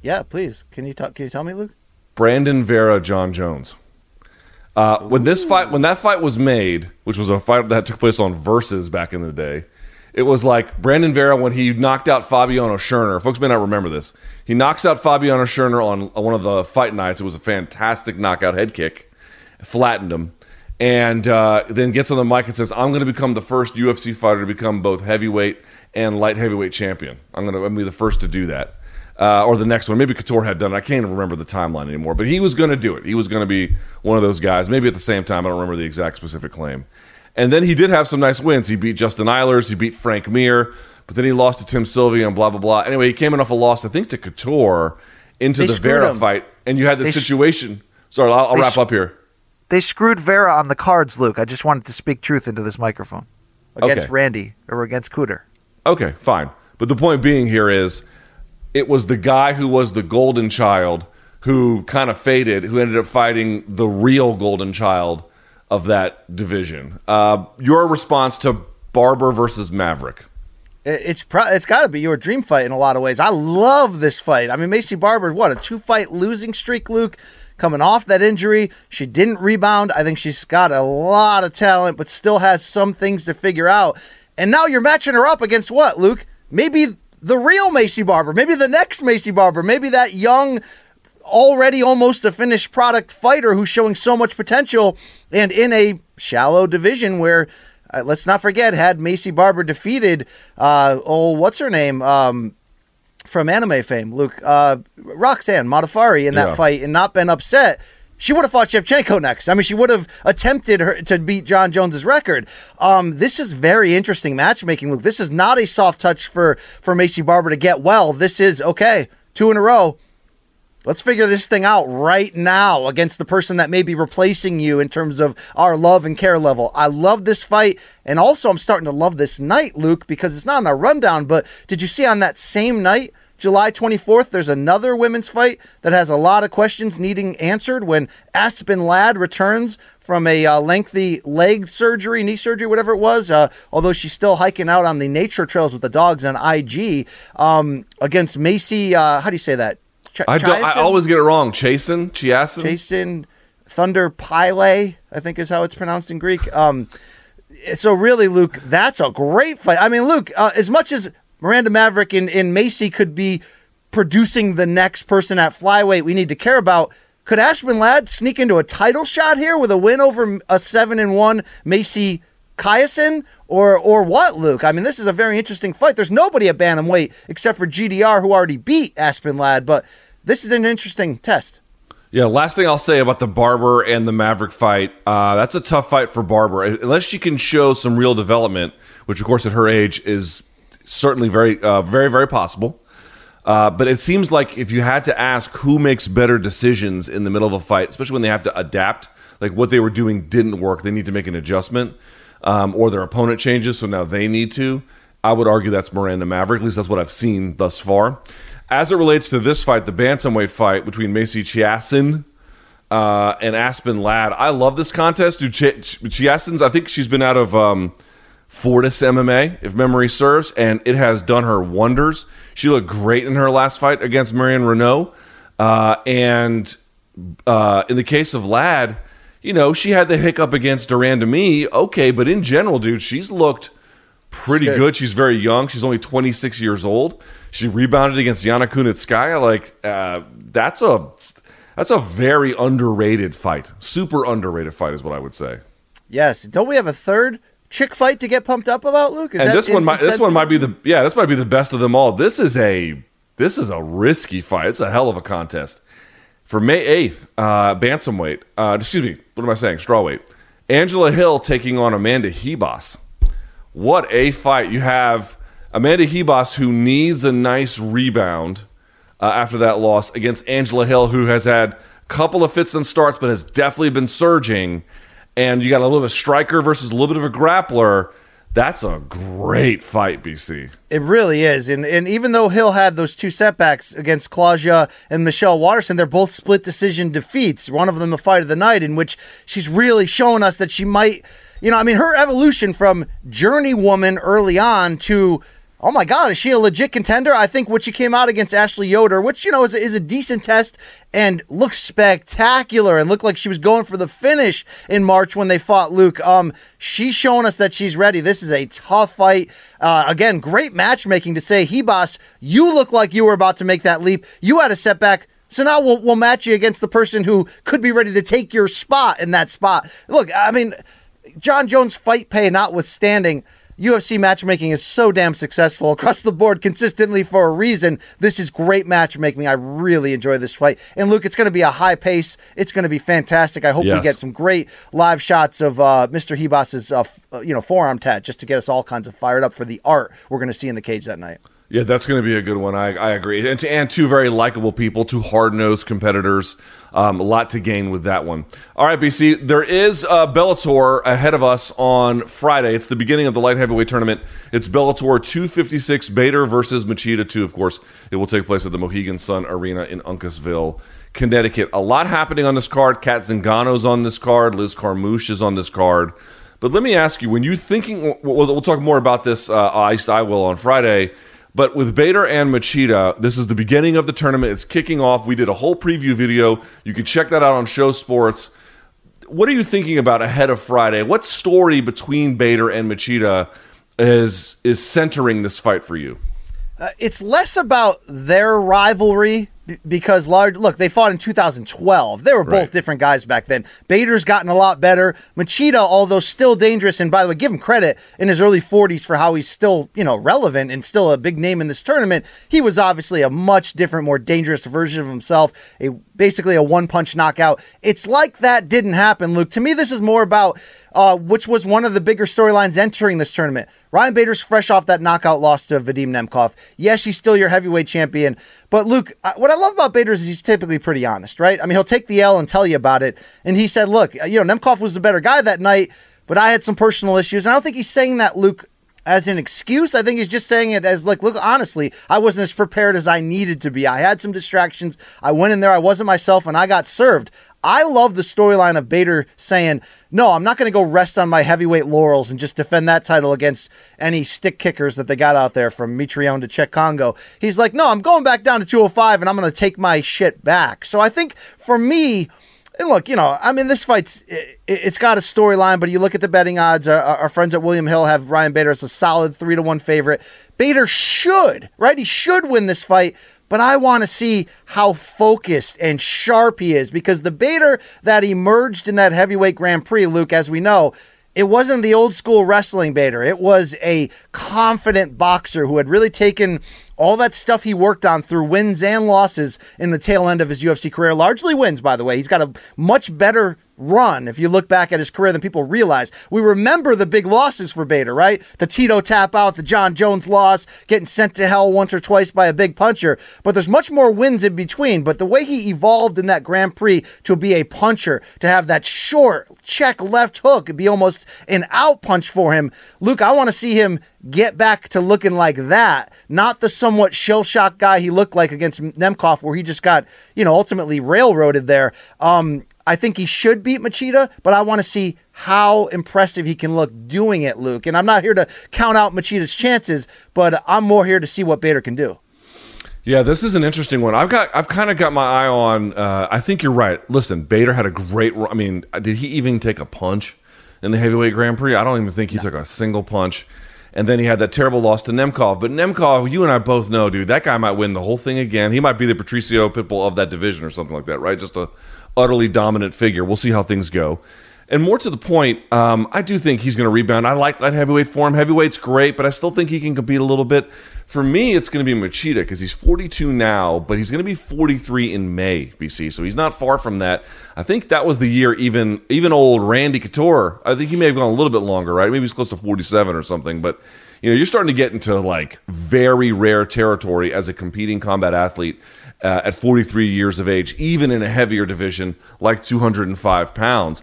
Yeah, please. Can you talk? Can you tell me, Luke? Brandon Vera, Jon Jones. Uh, when this fight, when that fight was made, which was a fight that took place on Versus back in the day, it was like Brandon Vera when he knocked out Fabiano Scherner. Folks may not remember this. He knocks out Fabiano Scherner on on one of the fight nights. It was a fantastic knockout head kick, flattened him, and uh, then gets on the mic and says, "I'm going to become the first UFC fighter to become both heavyweight and light heavyweight champion. I'm going to I'm be the first to do that." uh, or the next one. Maybe Couture had done it. I can't even remember the timeline anymore. But he was going to do it. He was going to be one of those guys. Maybe at the same time. I don't remember the exact specific claim. And then he did have some nice wins. He beat Justin Eilers. He beat Frank Mir. But then he lost to Tim Sylvia and blah, blah, blah. Anyway, he came in off a loss, I think, to Couture into They the Vera him. fight. And you had the situation. Sorry, I'll, I'll wrap sh- up here. They screwed Vera on the cards, Luke. I just wanted to speak truth into this microphone against Okay. Randy or against Cooter. Okay, fine. But the point being here is it was the guy who was the golden child who kind of faded, who ended up fighting the real golden child of that division. Uh, your response to Barber versus Maverick. It's pro- it's got to be your dream fight in a lot of ways. I love this fight. I mean, Maycee Barber, what a two fight losing streak, Luke. Coming off that injury, she didn't rebound. I think she's got a lot of talent, but still has some things to figure out. And now you're matching her up against what, Luke? Maybe the real Maycee Barber, maybe the next Maycee Barber, maybe that young, already almost a finished product fighter who's showing so much potential and in a shallow division where uh, let's not forget had Maycee Barber defeated uh oh what's her name um from anime fame Luke uh Roxanne Modafferi in that Yeah. fight and not been upset she would have fought Shevchenko next. I mean, she would have attempted her to beat Jon Jones's record. Um, this is very interesting matchmaking, Luke. This is not a soft touch for for Maycee Barber to get well. This is okay, two in a row. Let's figure this thing out right now against the person that may be replacing you in terms of our love and care level. I love this fight. And also, I'm starting to love this night, Luke, because it's not on the rundown. But did you see on that same night, July 24th, there's another women's fight that has a lot of questions needing answered when Aspen Ladd returns from a uh, lengthy leg surgery, knee surgery, whatever it was, uh, although she's still hiking out on the nature trails with the dogs on IG um, against Macy, uh, how do you say that? Ch- I, don't, I always get it wrong. Chasen? Chiasen? Jason Thunder Pile, I think is how it's pronounced in Greek. Um, so really, Luke, that's a great fight. I mean, Luke, uh, as much as Miranda Maverick and, and Maycee could be producing the next person at flyweight we need to care about, could Aspen Ladd sneak into a title shot here with a win over a seven and one Macy Kaysen or or what, Luke? I mean, this is a very interesting fight. There's nobody at bantamweight except for GDR who already beat Aspen Ladd, but this is an interesting test. Yeah, last thing I'll say about the Barber and the Maverick fight, uh, that's a tough fight for Barber. Unless she can show some real development, which of course at her age is certainly very, uh, very, very possible. Uh, but it seems like if you had to ask who makes better decisions in the middle of a fight, especially when they have to adapt, like what they were doing didn't work, they need to make an adjustment, um, or their opponent changes, so now they need to. I would argue that's Miranda Maverick. At least that's what I've seen thus far. As it relates to this fight, the bantamweight fight between Macy Chiasson uh, and Aspen Ladd, I love this contest. Dude, Ch- Chiasson's, I think she's been out of um, Fortis MMA, if memory serves, and it has done her wonders. She looked great in her last fight against Marion Reneau. Uh, and uh, in the case of Ladd, you know, she had the hiccup against de me. Okay, but in general, dude, she's looked pretty She's good. good. She's very young. She's only 26 years old. She rebounded against Yana Kunitskaya. Like uh, that's a that's a very underrated fight. Super underrated fight is what I would say. Yes. Don't we have a third chick fight to get pumped up about, Luke? Is and this one might this one might be the yeah this might be the best of them all. This is a this is a risky fight. It's a hell of a contest. For May eighth, uh, bantamweight. Uh, excuse me, what am I saying? Strawweight. Angela Hill taking on Amanda Ribas. What a fight! You have Amanda Ribas who needs a nice rebound uh, after that loss against Angela Hill, who has had a couple of fits and starts, but has definitely been surging. And you got a little bit of a striker versus a little bit of a grappler. That's a great fight, BC. It really is. And and even though Hill had those two setbacks against Claudia and Michelle Waterson, they're both split decision defeats. One of them the fight of the night, in which she's really showing us that she might, you know, I mean, her evolution from journey woman early on to Oh my God, is she a legit contender? I think what she came out against Ashley Yoder, which you know is a, is a decent test and looked spectacular and looked like she was going for the finish in March when they fought Luke. Um, she's showing us that she's ready. This is a tough fight. Uh, again, great matchmaking to say, Ribas, you look like you were about to make that leap. You had a setback. So now we'll, we'll match you against the person who could be ready to take your spot in that spot. Look, I mean, Jon Jones fight pay notwithstanding, UFC matchmaking is so damn successful across the board consistently for a reason. This is great matchmaking. I really enjoy this fight. And Luke, it's going to be a high pace. It's going to be fantastic. I hope we get some great live shots of uh, Mr. Ribas's uh, f- uh, you know forearm tat just to get us all kinds of fired up for the art we're going to see in the cage that night. Yeah, that's going to be a good one. I, I agree. And, and two very likable people, two hard nosed competitors. Um, a lot to gain with that one. All right, BC, there is uh, Bellator ahead of us on Friday. It's the beginning of the light heavyweight tournament. It's Bellator 256 Bader versus Machida 2, of course. It will take place at the Mohegan Sun Arena in Uncasville, Connecticut. A lot happening on this card. Kat Zingano's on this card. Liz Carmouche is on this card. But let me ask you, when you're thinking, we'll, we'll talk more about this, uh, I, I will, on Friday. But with Bader and Machida, this is the beginning of the tournament. It's kicking off. We did a whole preview video. You can check that out on Show Sports. What are you thinking about ahead of Friday? What story between Bader and Machida is is centering this fight for you? Uh, it's less about their rivalry because large look they fought in 2012 they were both Right. different guys back then bader's gotten a lot better machida although still dangerous and by the way give him credit in his early 40s for how he's still you know relevant and still a big name in this tournament he was obviously a much different more dangerous version of himself a basically a one punch knockout it's like that didn't happen luke to me this is more about uh, which was one of the bigger storylines entering this tournament. Ryan Bader's fresh off that knockout loss to Vadim Nemkov. Yes, he's still your heavyweight champion. But Luke, what I love about Bader is he's typically pretty honest, right? I mean, he'll take the L and tell you about it. And he said, look, you know, Nemkov was the better guy that night, but I had some personal issues. And I don't think he's saying that, Luke, as an excuse. I think he's just saying it as like, look, honestly, I wasn't as prepared as I needed to be. I had some distractions. I went in there, I wasn't myself, and I got served. I love the storyline of Bader saying, no, I'm not going to go rest on my heavyweight laurels and just defend that title against any stick kickers that they got out there from Mitrione to Cheick Kongo. He's like, no, I'm going back down to 205 and I'm going to take my shit back. So I think for me, and look, you know, I mean, this fight's it, it's got a storyline, but you look at the betting odds. Our, our friends at William Hill have Ryan Bader as a solid three to one favorite. Bader should, right? He should win this fight, but I want to see how focused and sharp he is because the Bader that emerged in that heavyweight Grand Prix, Luke, as we know, it wasn't the old school wrestling Bader. It was a confident boxer who had really taken all that stuff he worked on through wins and losses in the tail end of his UFC career. Largely wins, by the way. He's got a much better run if you look back at his career than people realize. We remember the big losses for Bader, right? The Tito tap out, the Jon Jones loss, getting sent to hell once or twice by a big puncher. But there's much more wins in between. But the way he evolved in that Grand Prix to be a puncher, to have that short check left hook, be almost an out punch for him. Luke, I want to see him get back to looking like that, not the somewhat shell shock guy he looked like against Nemkov, where he just got, you know, ultimately railroaded there. Um, I think he should beat Machida, but I want to see how impressive he can look doing it, Luke. And I'm not here to count out Machida's chances, but I'm more here to see what Bader can do. Yeah, this is an interesting one. I've got, I've kind of got my eye on. Uh, I think you're right. Listen, Bader had a great. I mean, did he even take a punch in the heavyweight Grand Prix? I don't even think he no. took a single punch. And then he had that terrible loss to Nemkov. But Nemkov, you and I both know, dude, that guy might win the whole thing again. He might be the Patricio Pitbull of that division or something like that, right? Just a utterly dominant figure. We'll see how things go. And more to the point, um, I do think he's going to rebound. I like that heavyweight form. Heavyweight's great, but I still think he can compete a little bit. For me, it's going to be Machida because he's 42 now, but he's going to be 43 in May, BC. So he's not far from that. I think that was the year even even old Randy Couture. I think he may have gone a little bit longer, right? Maybe he's close to 47 or something. But you know, you're starting to get into like very rare territory as a competing combat athlete uh, at 43 years of age, even in a heavier division like 205 pounds.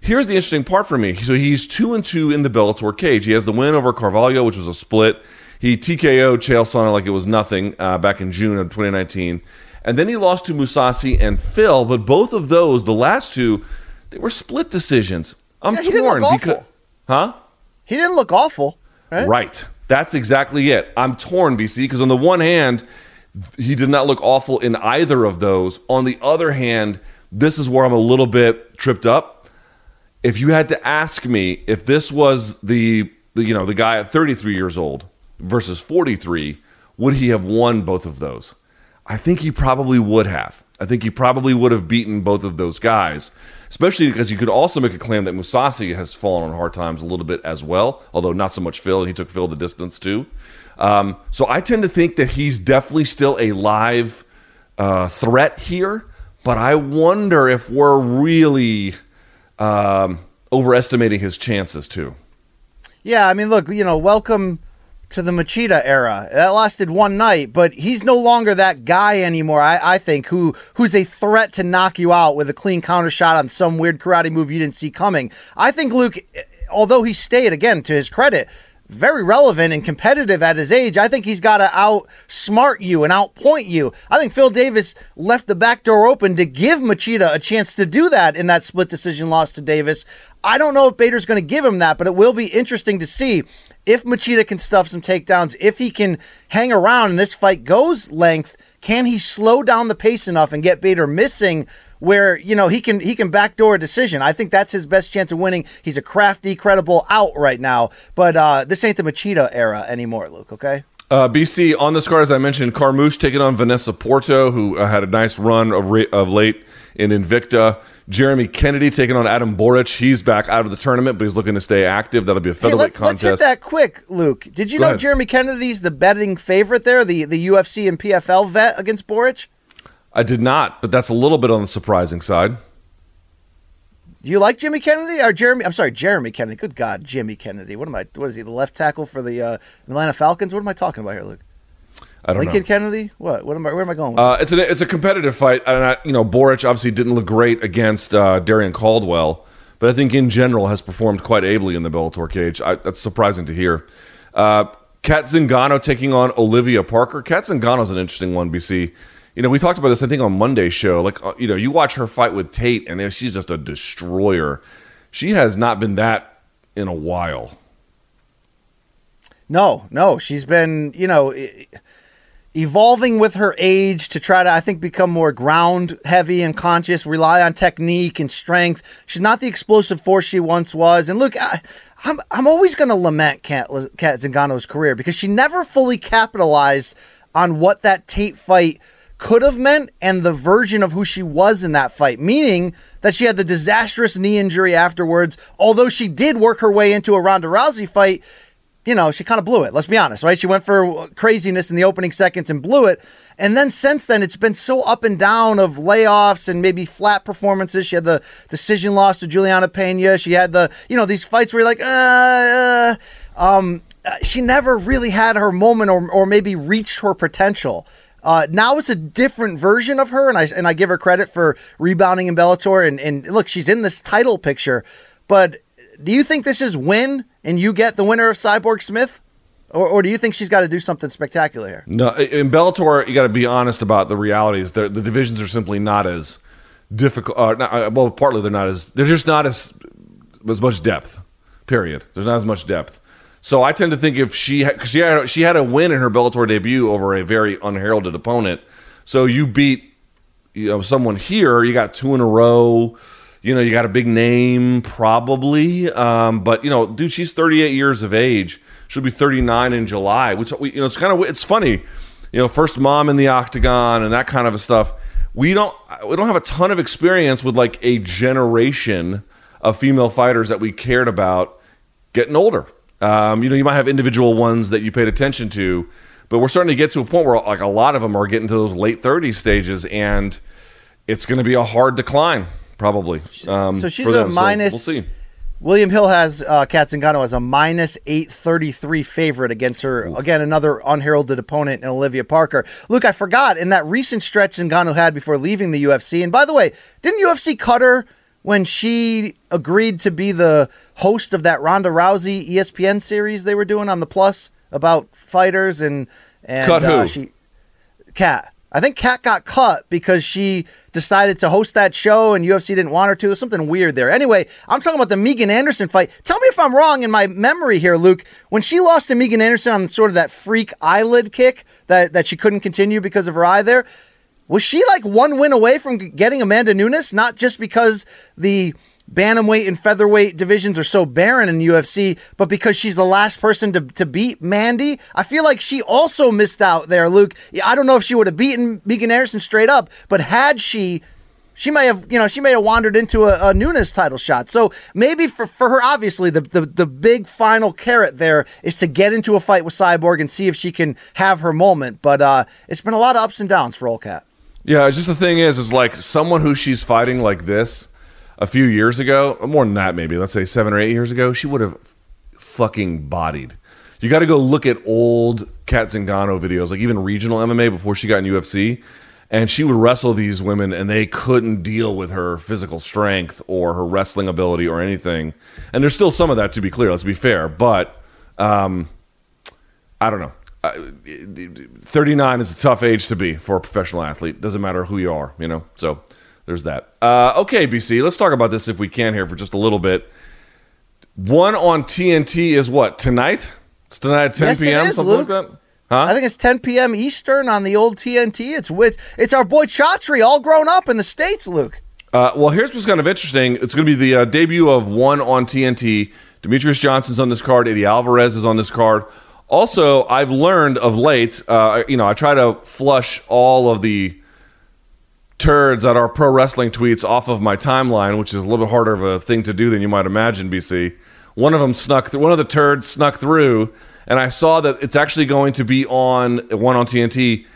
Here's the interesting part for me. So he's two and two in the Bellator cage. He has the win over Carvalho, which was a split. He TKO'd Chael Sonnen like it was nothing uh, back in June of 2019. And then he lost to Mousasi and Phil, but both of those, the last two, they were split decisions. I'm yeah, torn because huh? He didn't look awful. Right? right. That's exactly it. I'm torn, BC, because on the one hand, he did not look awful in either of those. On the other hand, this is where I'm a little bit tripped up. If you had to ask me if this was the, you know the guy at 33 years old versus 43, would he have won both of those? I think he probably would have. I think he probably would have beaten both of those guys, especially because you could also make a claim that Mousasi has fallen on hard times a little bit as well, although not so much Phil, and he took Phil the distance too. Um, so I tend to think that he's definitely still a live uh, threat here, but I wonder if we're really um, overestimating his chances too. Yeah, I mean, look, you know, welcome to the Machida era. That lasted one night, but he's no longer that guy anymore. I, I think who who's a threat to knock you out with a clean counter shot on some weird karate move you didn't see coming. I think Luke, although he stayed again to his credit, very relevant and competitive at his age. I think he's got to outsmart you and outpoint you. I think Phil Davis left the back door open to give Machida a chance to do that in that split decision loss to Davis. I don't know if Bader's going to give him that, but it will be interesting to see if Machida can stuff some takedowns, if he can hang around and this fight goes length, can he slow down the pace enough and get Bader missing where you know he can he can backdoor a decision. I think that's his best chance of winning. He's a crafty, credible out right now, but uh, this ain't the Machida era anymore, Luke. Okay. Uh, BC on this card, as I mentioned, Carmouche taking on Vanessa Porto, who uh, had a nice run of, re- of late in Invicta. Jeremy Kennedy taking on Adam Borics. He's back out of the tournament, but he's looking to stay active. That'll be a featherweight hey, let's, contest. Let's hit that quick, Luke. Did you Go know ahead. Jeremy Kennedy's the betting favorite there, the, the UFC and PFL vet against Borics? I did not, but that's a little bit on the surprising side. Do you like Jimmy Kennedy or Jeremy? I'm sorry, Jeremy Kennedy. Good God, Jimmy Kennedy. What am I? What is he? The left tackle for the uh, Atlanta Falcons? What am I talking about here, Luke? I don't Lincoln know. Kennedy. What? What am I? Where am I going? Uh, it's a it's a competitive fight, and I, you know Borics obviously didn't look great against uh, Darrion Caldwell, but I think in general has performed quite ably in the Bellator cage. I, that's surprising to hear. Uh, Cat Zingano taking on Olivia Parker. Cat Zingano's an interesting one. BC you know, we talked about this, I think, on Monday's show. Like, uh, you know, you watch her fight with Tate, and she's just a destroyer. She has not been that in a while. No, no. She's been, you know, evolving with her age to try to, I think, become more ground heavy and conscious, rely on technique and strength. She's not the explosive force she once was. And look, I, I'm, I'm always going to lament Cat, Cat Zingano's career because she never fully capitalized on what that Tate fight – could have meant and the version of who she was in that fight, meaning that she had the disastrous knee injury afterwards. Although she did work her way into a Ronda Rousey fight, you know, she kind of blew it. Let's be honest, right? She went for craziness in the opening seconds and blew it. And then since then, it's been so up and down of layoffs and maybe flat performances. She had the decision loss to Julianna Peña. She had the, you know, these fights where you're like, uh, uh um, uh, she never really had her moment or, or maybe reached her potential. Uh, now it's a different version of her, and I and I give her credit for rebounding in Bellator. And, and look, she's in this title picture. But do you think this is win and you get the winner of Cyborg Smith? Or, or do you think she's got to do something spectacular here? No, in Bellator, you got to be honest about the realities. The, the divisions are simply not as difficult. Uh, not, uh, well, partly they're not as they're just not as as much depth. Period. There's not as much depth. So I tend to think if she cause she had she had a win in her Bellator debut over a very unheralded opponent. So you beat you know someone here, you got two in a row you know, you got a big name probably, um, but you know, dude, she's 38 years of age. She'll be 39 in July. Which you know, it's kind of it's funny, you know, first mom in the octagon and that kind of stuff. We don't we don't have a ton of experience with like a generation of female fighters that we cared about getting older. Um, you know, you might have individual ones that you paid attention to, but we're starting to get to a point where like a lot of them are getting to those late 30s stages, and it's going to be a hard decline probably. Um, so she's a minus. So we'll see. William Hill has uh, Kat Zingano as a minus 833 favorite against her. Ooh. Again, another unheralded opponent in Olivia Parker. Luke, I forgot in that recent stretch Zingano had before leaving the UFC. And by the way, didn't UFC cut her when she agreed to be the host of that Ronda Rousey ESPN series they were doing on the Plus about fighters and and cut who? Uh, she Kat. I think Kat got cut because she decided to host that show and UFC didn't want her to. There's something weird there. Anyway, I'm talking about the Megan Anderson fight. Tell me if I'm wrong in my memory here, Luke. When she lost to Megan Anderson on sort of that freak eyelid kick that, that she couldn't continue because of her eye there, was she like one win away from getting Amanda Nunes? Not just because the bantamweight and featherweight divisions are so barren in UFC, but because she's the last person to, to beat Mandy, I feel like she also missed out there, Luke. I don't know if she would have beaten Megan Anderson straight up, but had she, she may have, you know, she may have wandered into a, a Nunes title shot. So maybe for, for her, obviously, the, the, the big final carrot there is to get into a fight with Cyborg and see if she can have her moment. But uh, it's been a lot of ups and downs for Old Cat. Yeah, it's just the thing is, is like someone who she's fighting like this a few years ago, more than that, maybe let's say seven or eight years ago, she would have fucking bodied. You got to go look at old Kat Zingano videos, like even regional MMA before she got in UFC, and she would wrestle these women, and they couldn't deal with her physical strength or her wrestling ability or anything. And there's still some of that to be clear. Let's be fair, but um, I don't know. 39 is a tough age to be for a professional athlete. Doesn't matter who you are, you know. So there's that. Uh, okay, BC, let's talk about this if we can here for just a little bit. One on TNT is what tonight? It's tonight at 10 yes, p.m. Is, something Luke. like that. Huh? I think it's 10 p.m. Eastern on the old TNT. It's with it's our boy Chatri, all grown up in the states. Luke. Uh, well, here's what's kind of interesting. It's going to be the uh, debut of one on TNT. Demetrius Johnson's on this card. Eddie Alvarez is on this card. Also, I've learned of late. Uh, you know, I try to flush all of the turds that are pro wrestling tweets off of my timeline, which is a little bit harder of a thing to do than you might imagine, BC. One of them snuck, th- one of the turds snuck through, and I saw that it's actually going to be on one on TNT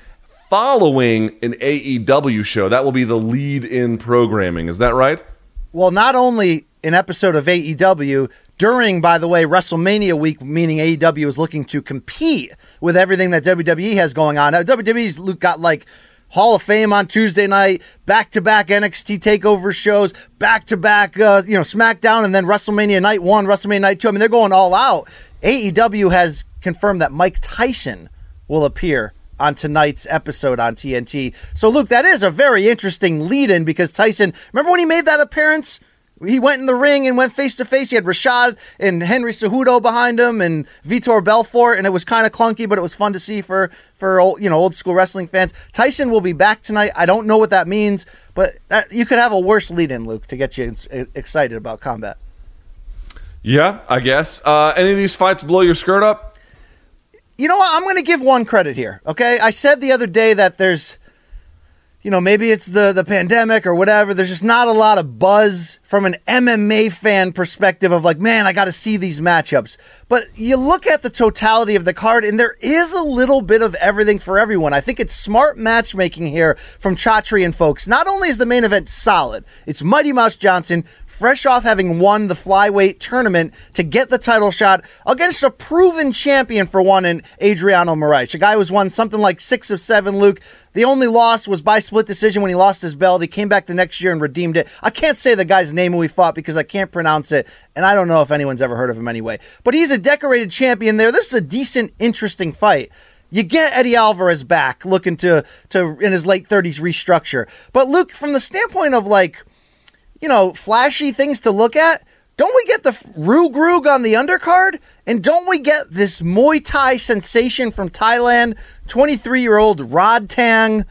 following an AEW show. That will be the lead in programming. Is that right? Well, not only an episode of AEW during, by the way, WrestleMania week, meaning AEW is looking to compete with everything that WWE has going on. Now, WWE's got like Hall of Fame on Tuesday night, back to back NXT takeover shows, back to back, you know, SmackDown, and then WrestleMania night one, WrestleMania night two. I mean, they're going all out. AEW has confirmed that Mike Tyson will appear on tonight's episode on TNT. So, Luke, that is a very interesting lead in because Tyson, remember when he made that appearance? He went in the ring and went face to face. He had Rashad and Henry Cejudo behind him and Vitor Belfort, and it was kind of clunky, but it was fun to see for for old, you know old school wrestling fans. Tyson will be back tonight. I don't know what that means, but that, you could have a worse lead in, Luke, to get you excited about combat. Yeah, I guess. Uh, any of these fights blow your skirt up? You know what? I'm going to give one credit here. Okay, I said the other day that there's you know, maybe it's the the pandemic or whatever. There's just not a lot of buzz from an MMA fan perspective of like, man, I got to see these matchups. But you look at the totality of the card, and there is a little bit of everything for everyone. I think it's smart matchmaking here from Chatri and folks. Not only is the main event solid, it's Mighty Mouse Johnson fresh off having won the flyweight tournament to get the title shot against a proven champion for one in Adriano Moraes. A guy who's won something like six of seven, Luke. The only loss was by split decision when he lost his belt. He came back the next year and redeemed it. I can't say the guy's name who he fought because I can't pronounce it, and I don't know if anyone's ever heard of him anyway. But he's a decorated champion there. This is a decent, interesting fight. You get Eddie Alvarez back, looking to to in his late thirties restructure. But Luke, from the standpoint of like you know, flashy things to look at. Don't we get the Reug Reug on the undercard? And don't we get this Muay Thai sensation from Thailand, 23 year old Rodtang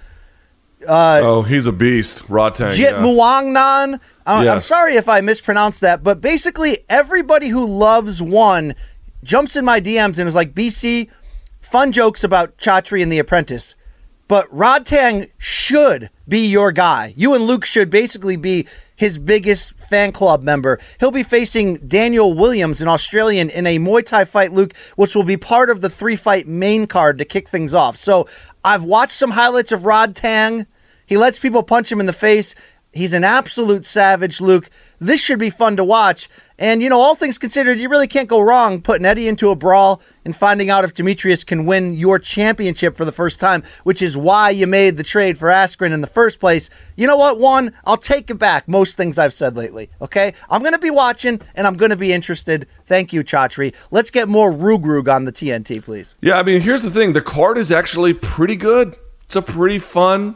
oh, he's a beast, Rodtang. Jit yeah. Muangnan? Uh, I'm Yes. sorry if I mispronounced that, but basically everybody who loves one jumps in my DMs and is like, BC, fun jokes about Chatri and The Apprentice. But Rodtang should be your guy. You and Luke should basically be his biggest fan club member. He'll be facing Daniel Williams, an Australian, in a Muay Thai fight, Luke, which will be part of the three fight main card to kick things off. So I've watched some highlights of Rodtang. He lets people punch him in the face. He's an absolute savage, Luke. This should be fun to watch. And, you know, all things considered, you really can't go wrong putting Eddie into a brawl and finding out if Demetrius can win your championship for the first time, which is why you made the trade for Askren in the first place. You know what, one? I'll take it back. Most things I've said lately, okay? I'm going to be watching and I'm going to be interested. Thank you, Chatri. Let's get more Reug Reug on the TNT, please. Yeah, I mean, here's the thing: the card is actually pretty good. It's a pretty fun,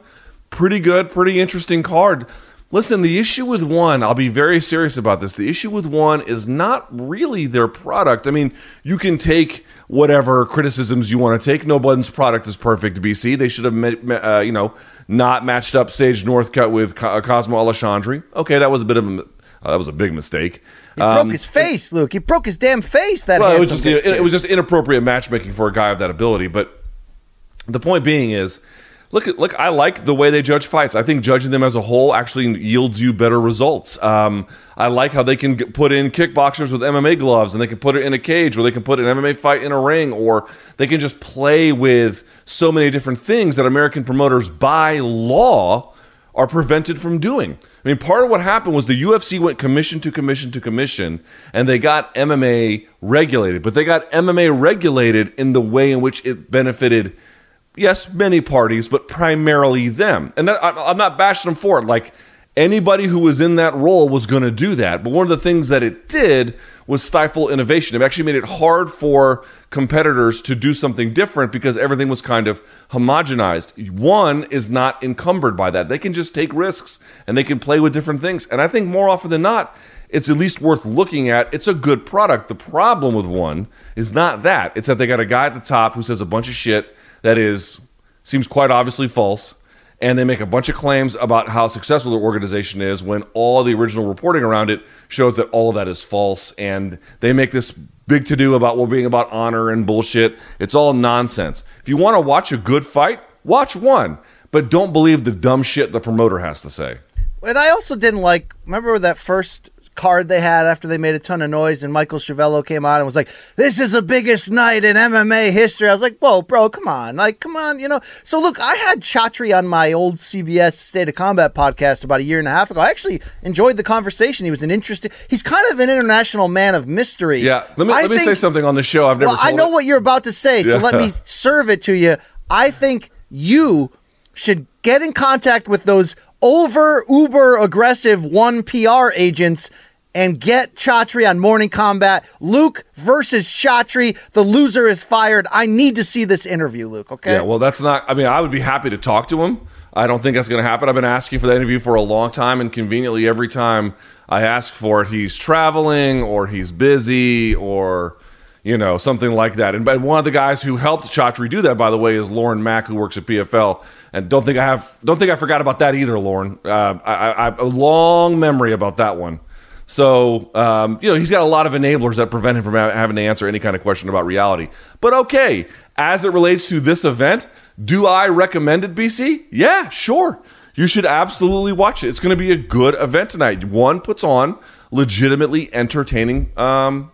pretty good, pretty interesting card. Listen, the issue with one, I'll be very serious about this. The issue with one is not really their product. I mean, you can take whatever criticisms you want to take. Nobody's product is perfect. BC, they should have, uh, you know, not matched up Sage Northcutt with uh, Cosmo Alexandre. Okay, that was a bit of a, uh, that was a big mistake. He broke his face, Luke. He broke his damn face. That Um, Well, it was just kid. it, was just inappropriate matchmaking for a guy of that ability. But the point being is, look at look. I like the way they judge fights. I think judging them as a whole actually yields you better results. Um, I like how they can put in kickboxers with MMA gloves, and they can put it in a cage, or they can put an MMA fight in a ring, or they can just play with so many different things that American promoters by law are prevented from doing. I mean, part of what happened was the UFC went commission to commission to commission, and they got MMA regulated, but they got MMA regulated in the way in which it benefited, yes, many parties, but primarily them. And that, I, I'm not bashing them for it. Like, anybody who was in that role was going to do that. But one of the things that it did was stifle innovation. It actually made it hard for competitors to do something different because everything was kind of homogenized. One is not encumbered by that. They can just take risks and they can play with different things. And I think more often than not, it's at least worth looking at. It's a good product. The problem with one is not that. It's that they got a guy at the top who says a bunch of shit that is seems quite obviously false and they make a bunch of claims about how successful their organization is when all the original reporting around it shows that all of that is false and they make this big to do about well being about honor and bullshit it's all nonsense if you want to watch a good fight watch one but don't believe the dumb shit the promoter has to say And I also didn't like. Remember that first card they had after they made a ton of noise, and Michael Schiavello came out and was like, "This is the biggest night in MMA history." I was like, "Whoa, bro, come on, like, come on, you know." So look, I had Chatri on my old CBS State of Combat podcast about a year and a half ago. I actually enjoyed the conversation. He was an interesting. He's kind of an international man of mystery. yeah let me I let me say something on the show i've never well, I know it. what you're about to say, so Yeah. let me serve it to you. I think you should get in contact with those over uber aggressive one PR agents and get Chatri on Morning Combat. Luke versus Chatri. The loser is fired. I need to see this interview, Luke. Okay. Yeah, well, that's not. I mean, I would be happy to talk to him. I don't think that's going to happen. I've been asking for that interview for a long time, and conveniently, every time I ask for it, he's traveling or he's busy or you know something like that. And one of the guys who helped Chatri do that, by the way, is Lauren Mack, who works at PFL. And don't think I have don't think I forgot about that either, Lauren. Uh, a long memory about that one. So, um, you know, he's got a lot of enablers that prevent him from ha- having to answer any kind of question about reality. But okay, as it relates to this event, do I recommend it, BC? Yeah, sure. You should absolutely watch it. It's going to be a good event tonight. One puts on legitimately entertaining um,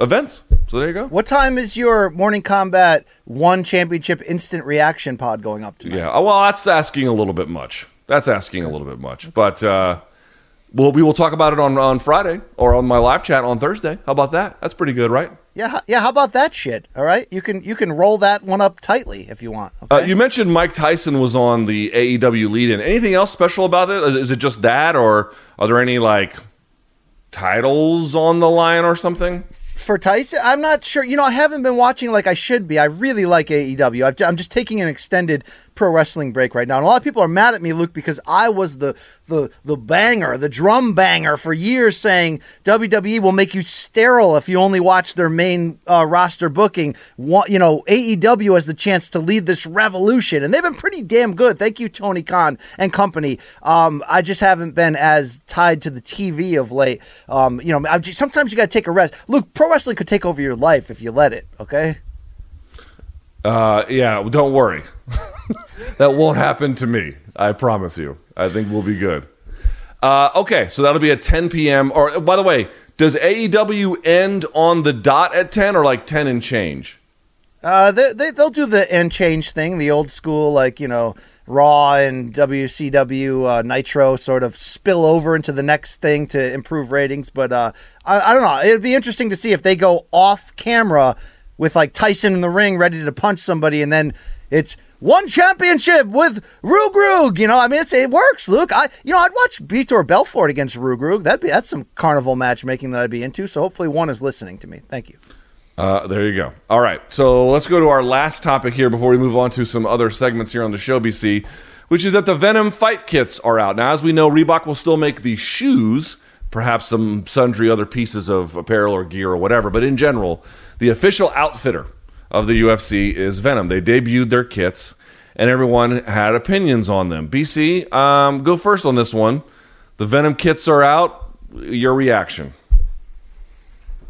events. So there you go. What time is your morning combat one championship instant reaction pod going up tonight? Yeah. Well, that's asking a little bit much. That's asking a little bit much. But uh, well, we will talk about it on on Friday or on my live chat on Thursday. How about that? That's pretty good, right? Yeah, yeah. How about that shit? All right, you can you can roll that one up tightly if you want. Uh, you mentioned Mike Tyson was on the AEW lead-in. Anything else special about it? Is, is it just that, or are there any like titles on the line or something? For Tyson, I'm not sure. You know, I haven't been watching like I should be. I really like AEW. I've, I'm just taking an extended pro wrestling break right now, and a lot of people are mad at me, Luke, because I was the the the banger, the drum banger for years, saying WWE will make you sterile if you only watch their main uh, roster booking. You know, AEW has the chance to lead this revolution, and they've been pretty damn good. Thank you, Tony Khan and company. Um, I just haven't been as tied to the TV of late. Um, you know, sometimes you got to take a rest. Luke, pro wrestling could take over your life if you let it. Okay. Uh, yeah, don't worry. that won't happen to me. I promise you. I think we'll be good. Uh, okay, so that'll be at 10 p.m. Or by the way, does AEW end on the dot at 10 or like 10 and change? Uh, they, they they'll do the end change thing, the old school like you know Raw and WCW uh, Nitro sort of spill over into the next thing to improve ratings. But uh, I, I don't know. It'd be interesting to see if they go off camera with like Tyson in the ring ready to punch somebody, and then it's one championship with Reug Reug. You know, I mean, it works, Luke. I you know I'd watch Vitor Belfort against Reug Reug. That'd be that's some carnival matchmaking that I'd be into. So hopefully one is listening to me. Thank you. Uh, there you go. All right. So let's go to our last topic here before we move on to some other segments here on the show, BC, which is that the Venom fight kits are out. Now, as we know, Reebok will still make the shoes, perhaps some sundry other pieces of apparel or gear or whatever, but in general, the official outfitter of the UFC is Venom. They debuted their kits, and everyone had opinions on them. BC, um, go first on this one. The Venom kits are out. Your reaction?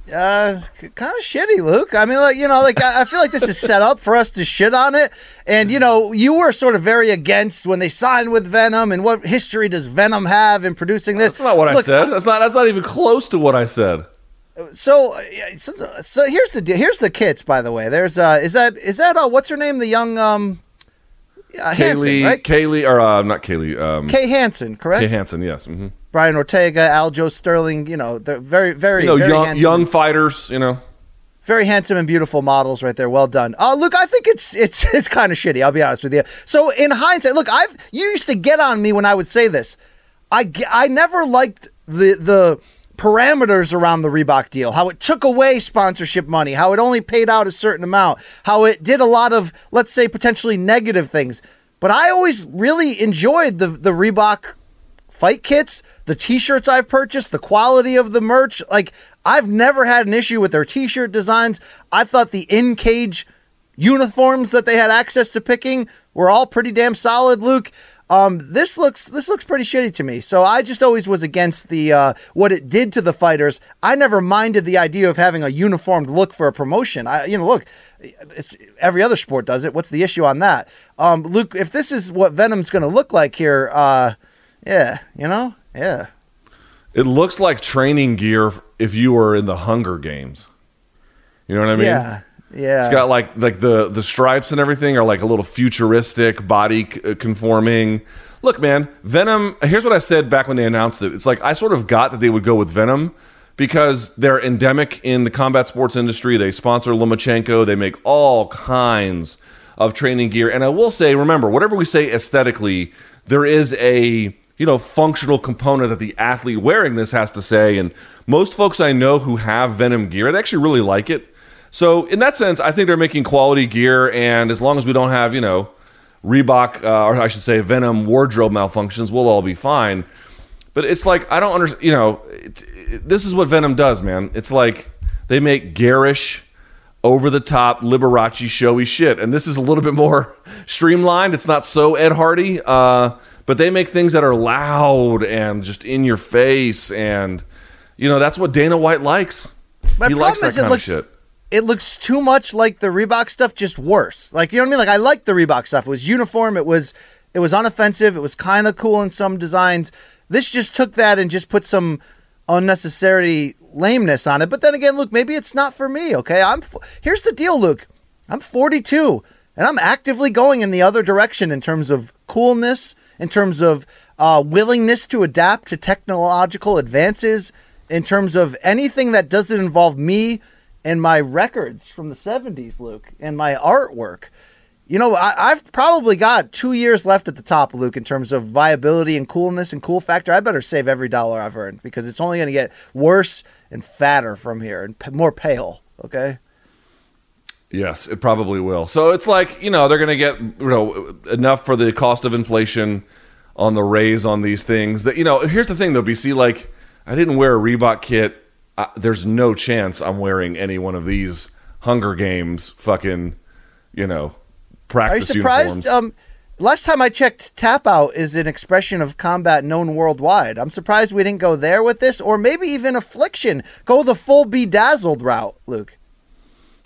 Uh, kind of shitty, Luke. I mean, like you know, like I, I feel like this is set up for us to shit on it. And you know, you were sort of very against when they signed with Venom. And what history does Venom have in producing this? That's not what I said. That's not. That's not even close to what I said. So, so, so here's the. Here's the kits, by the way. There's uh, is that is that uh, what's her name? The young um, uh, Hansen, Kaylee, right? Kaylee, or uh, not Kaylee, um, Kay Hansen, correct? Kay Hansen. Yes. hmm Brian Ortega, Aljo Sterling. You know, they're very, very, You know, very young handsome. young fighters. You know, very handsome and beautiful models right there. Well done. Uh, look, I think it's it's it's kind of shitty. I'll be honest with you. So in hindsight, look, I've you used to get on me when I would say this. I I never liked the the parameters around the Reebok deal. How it took away sponsorship money. How it only paid out a certain amount. How it did a lot of let's say potentially negative things. But I always really enjoyed the the Reebok fight kits, the t-shirts I've purchased, the quality of the merch. Like I've never had an issue with their t-shirt designs. I thought the in-cage uniforms that they had access to picking were all pretty damn solid, Luke. Um, this looks this looks pretty shitty to me. So I just always was against the uh, what it did to the fighters. I never minded the idea of having a uniformed look for a promotion. I you know look, it's, every other sport does it. What's the issue on that? Um, Luke, if this is what Venom's going to look like here, uh, yeah, you know, yeah. it looks like training gear if you were in the Hunger Games. You know what I mean? Yeah, yeah. It's got like like the the stripes and everything are like a little futuristic, body uh, conforming. Look, man, Venom. Here's what I said back when they announced it. It's like I sort of got that they would go with Venom because they're endemic in the combat sports industry. They sponsor Lomachenko. They make all kinds of training gear. And I will say, remember, whatever we say aesthetically, there is a you know functional component that the athlete wearing this has to say. And most folks I know who have Venom gear, they actually really like it. So in that sense, I think they're making quality gear, and as long as we don't have you know Reebok uh, or I should say Venom wardrobe malfunctions, we'll all be fine. But it's like I don't understand. You know, it, it, this is what Venom does, man. It's like they make garish, over the top Liberace showy shit, and this is a little bit more streamlined. It's not so Ed Hardy, uh, but they make things that are loud and just in your face, and you know that's what Dana White likes. My he likes that kind looks, of shit. It looks too much like the Reebok stuff, just worse. Like you know what I mean? Like I liked the Reebok stuff. It was uniform. It was It was unoffensive. It was kind of cool in some designs. This just took that and just put some unnecessary lameness on it. But then again, Luke, maybe it's not for me. Okay, I'm. Here's the deal, Luke. I'm 42, and I'm actively going in the other direction in terms of coolness, in terms of uh, willingness to adapt to technological advances, in terms of anything that doesn't involve me and my records from the 70s, Luke, and my artwork. You know, I, I've probably got two years left at the top, Luke, in terms of viability and coolness and cool factor. I better save every dollar I've earned because it's only going to get worse and fatter from here and p- more pale. Okay. Yes, it probably will. So it's like you know they're going to get you know enough for the cost of inflation on the raise on these things. That you know, here's the thing though, BC. Like I didn't wear a Reebok kit. I, there's no chance I'm wearing any one of these Hunger Games fucking you know Are you practice surprised? uniforms. Um, last time I checked, tap out is an expression of combat known worldwide. I'm surprised we didn't go there with this, or maybe even affliction. Go the full bedazzled route, Luke.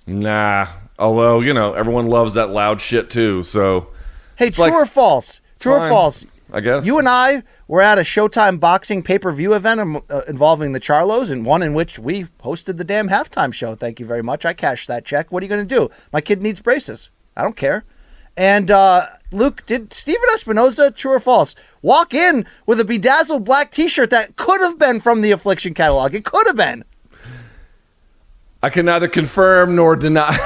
nah, although you know everyone loves that loud shit too. So Hey, true like- or false? True or false? I guess You and I were at a Showtime boxing pay per view event um, uh, involving the Charlos, and one in which we hosted the damn halftime show. Thank you very much. I cashed that check. What are you going to do? My kid needs braces. I don't care. And uh, Luke, did Stephen Espinoza, true or false, walk in with a bedazzled black t shirt that could have been from the Affliction catalog? It could have been. I can neither confirm nor deny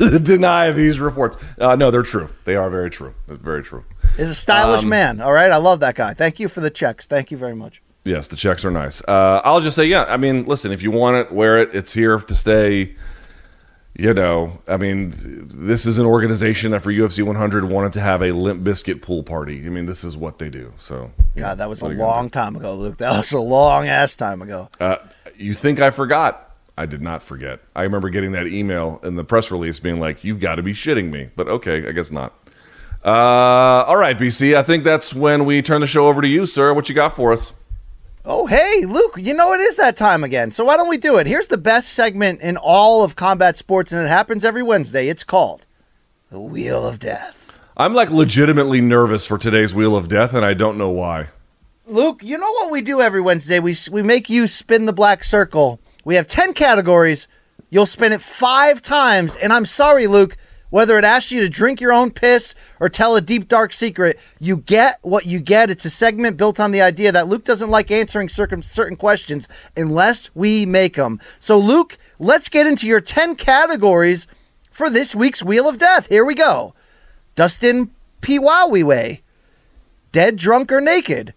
deny these reports. Uh, no, they're true. They are very true. Very true. Is a stylish Um, man. All right. I love that guy. Thank you for the checks. Thank you very much. Yes, the checks are nice. Uh, I'll just say, yeah. I mean, listen, if you want it, wear it. It's here to stay. You know, I mean, this is an organization that for UFC 100 wanted to have a Limp Bizkit pool party. I mean, this is what they do. So, God, that was a long time ago, Luke. That was a long ass time ago. Uh, you think I forgot? I did not forget. I remember getting that email in the press release being like, "You've got to be shitting me." But okay, I guess not. Uh, all right, BC. I think that's when we turn the show over to you, sir. What you got for us? Oh, hey, Luke, you know it is that time again. So why don't we do it? Here's the best segment in all of combat sports, and it happens every Wednesday. It's called The Wheel of Death. I'm like legitimately nervous for today's Wheel of Death, and I don't know why. Luke, you know what we do every Wednesday? We, we make you spin the black circle. We have 10 categories. You'll spin it five times. And I'm sorry, Luke, whether it asks you to drink your own piss or tell a deep, dark secret, you get what you get. It's a segment built on the idea that Luke doesn't like answering circum- certain questions unless we make them. So, Luke, let's get into your 10 categories for this week's Wheel of Death. Here we go Dustin Piwawiwe, Dead, Drunk, or Naked,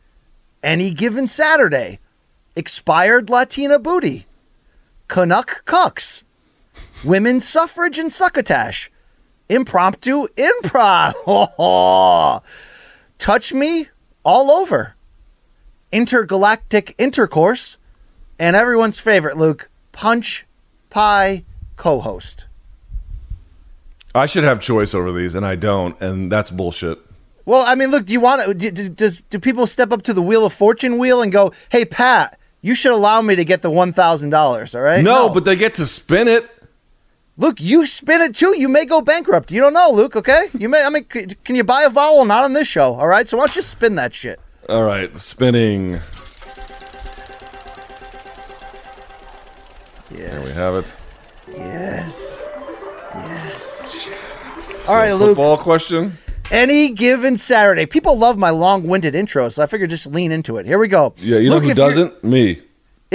Any Given Saturday, Expired Latina Booty, Canuck Cucks, Women's Suffrage and Succotash, Impromptu Improv, Touch Me All Over, Intergalactic Intercourse, and everyone's favorite, Luke, Punch Pie Co host. I should have choice over these, and I don't, and that's bullshit. Well, I mean, look, do you want to, do, do, does, do people step up to the Wheel of Fortune wheel and go, hey, Pat, you should allow me to get the $1,000, all right? No, but they get to spin it. Luke, you spin it too. You may go bankrupt. You don't know, Luke, okay? You may, I mean, c- can you buy a vowel? Not on this show, all right? So why don't you spin that shit? All right, spinning. Yeah. There we have it. Yes. Yes. All right, Luke. Football question. Any given Saturday. People love my long-winded intro, so I figured just lean into it. Here we go. Yeah, you Luke, know who if you're- doesn't? Me.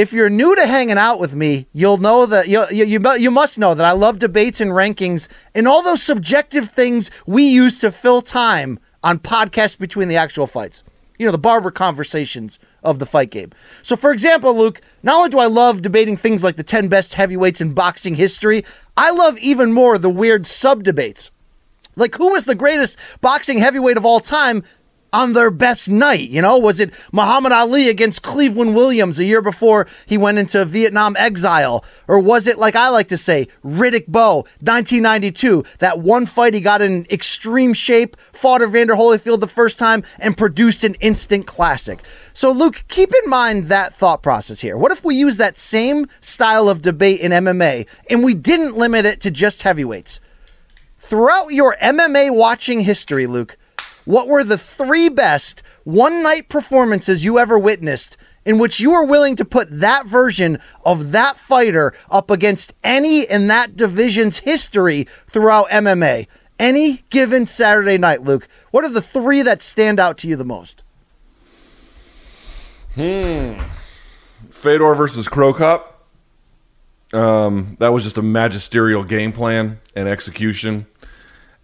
If you're new to hanging out with me, you'll know that you you you, you must know that I love debates and rankings and all those subjective things we use to fill time on podcasts between the actual fights. You know, the barber conversations of the fight game. So, for example, Luke, not only do I love debating things like the 10 best heavyweights in boxing history, I love even more the weird sub debates. Like, who was the greatest boxing heavyweight of all time on their best night? You know, was it Muhammad Ali against Cleveland Williams a year before he went into Vietnam exile? Or was it, like I like to say, Riddick Bowe, 1992, that one fight he got in extreme shape, fought Evander Holyfield the first time, and produced an instant classic? So, Luke, keep in mind that thought process here. What if we use that same style of debate in MMA and we didn't limit it to just heavyweights? throughout your MMA watching history, Luke, what were the three best one night performances you ever witnessed in which you were willing to put that version of that fighter up against any in that division's history throughout MMA? Any given Saturday night, Luke. What are the three that stand out to you the most? Hmm. Fedor versus Cro Cop. Um, that was just a magisterial game plan and execution,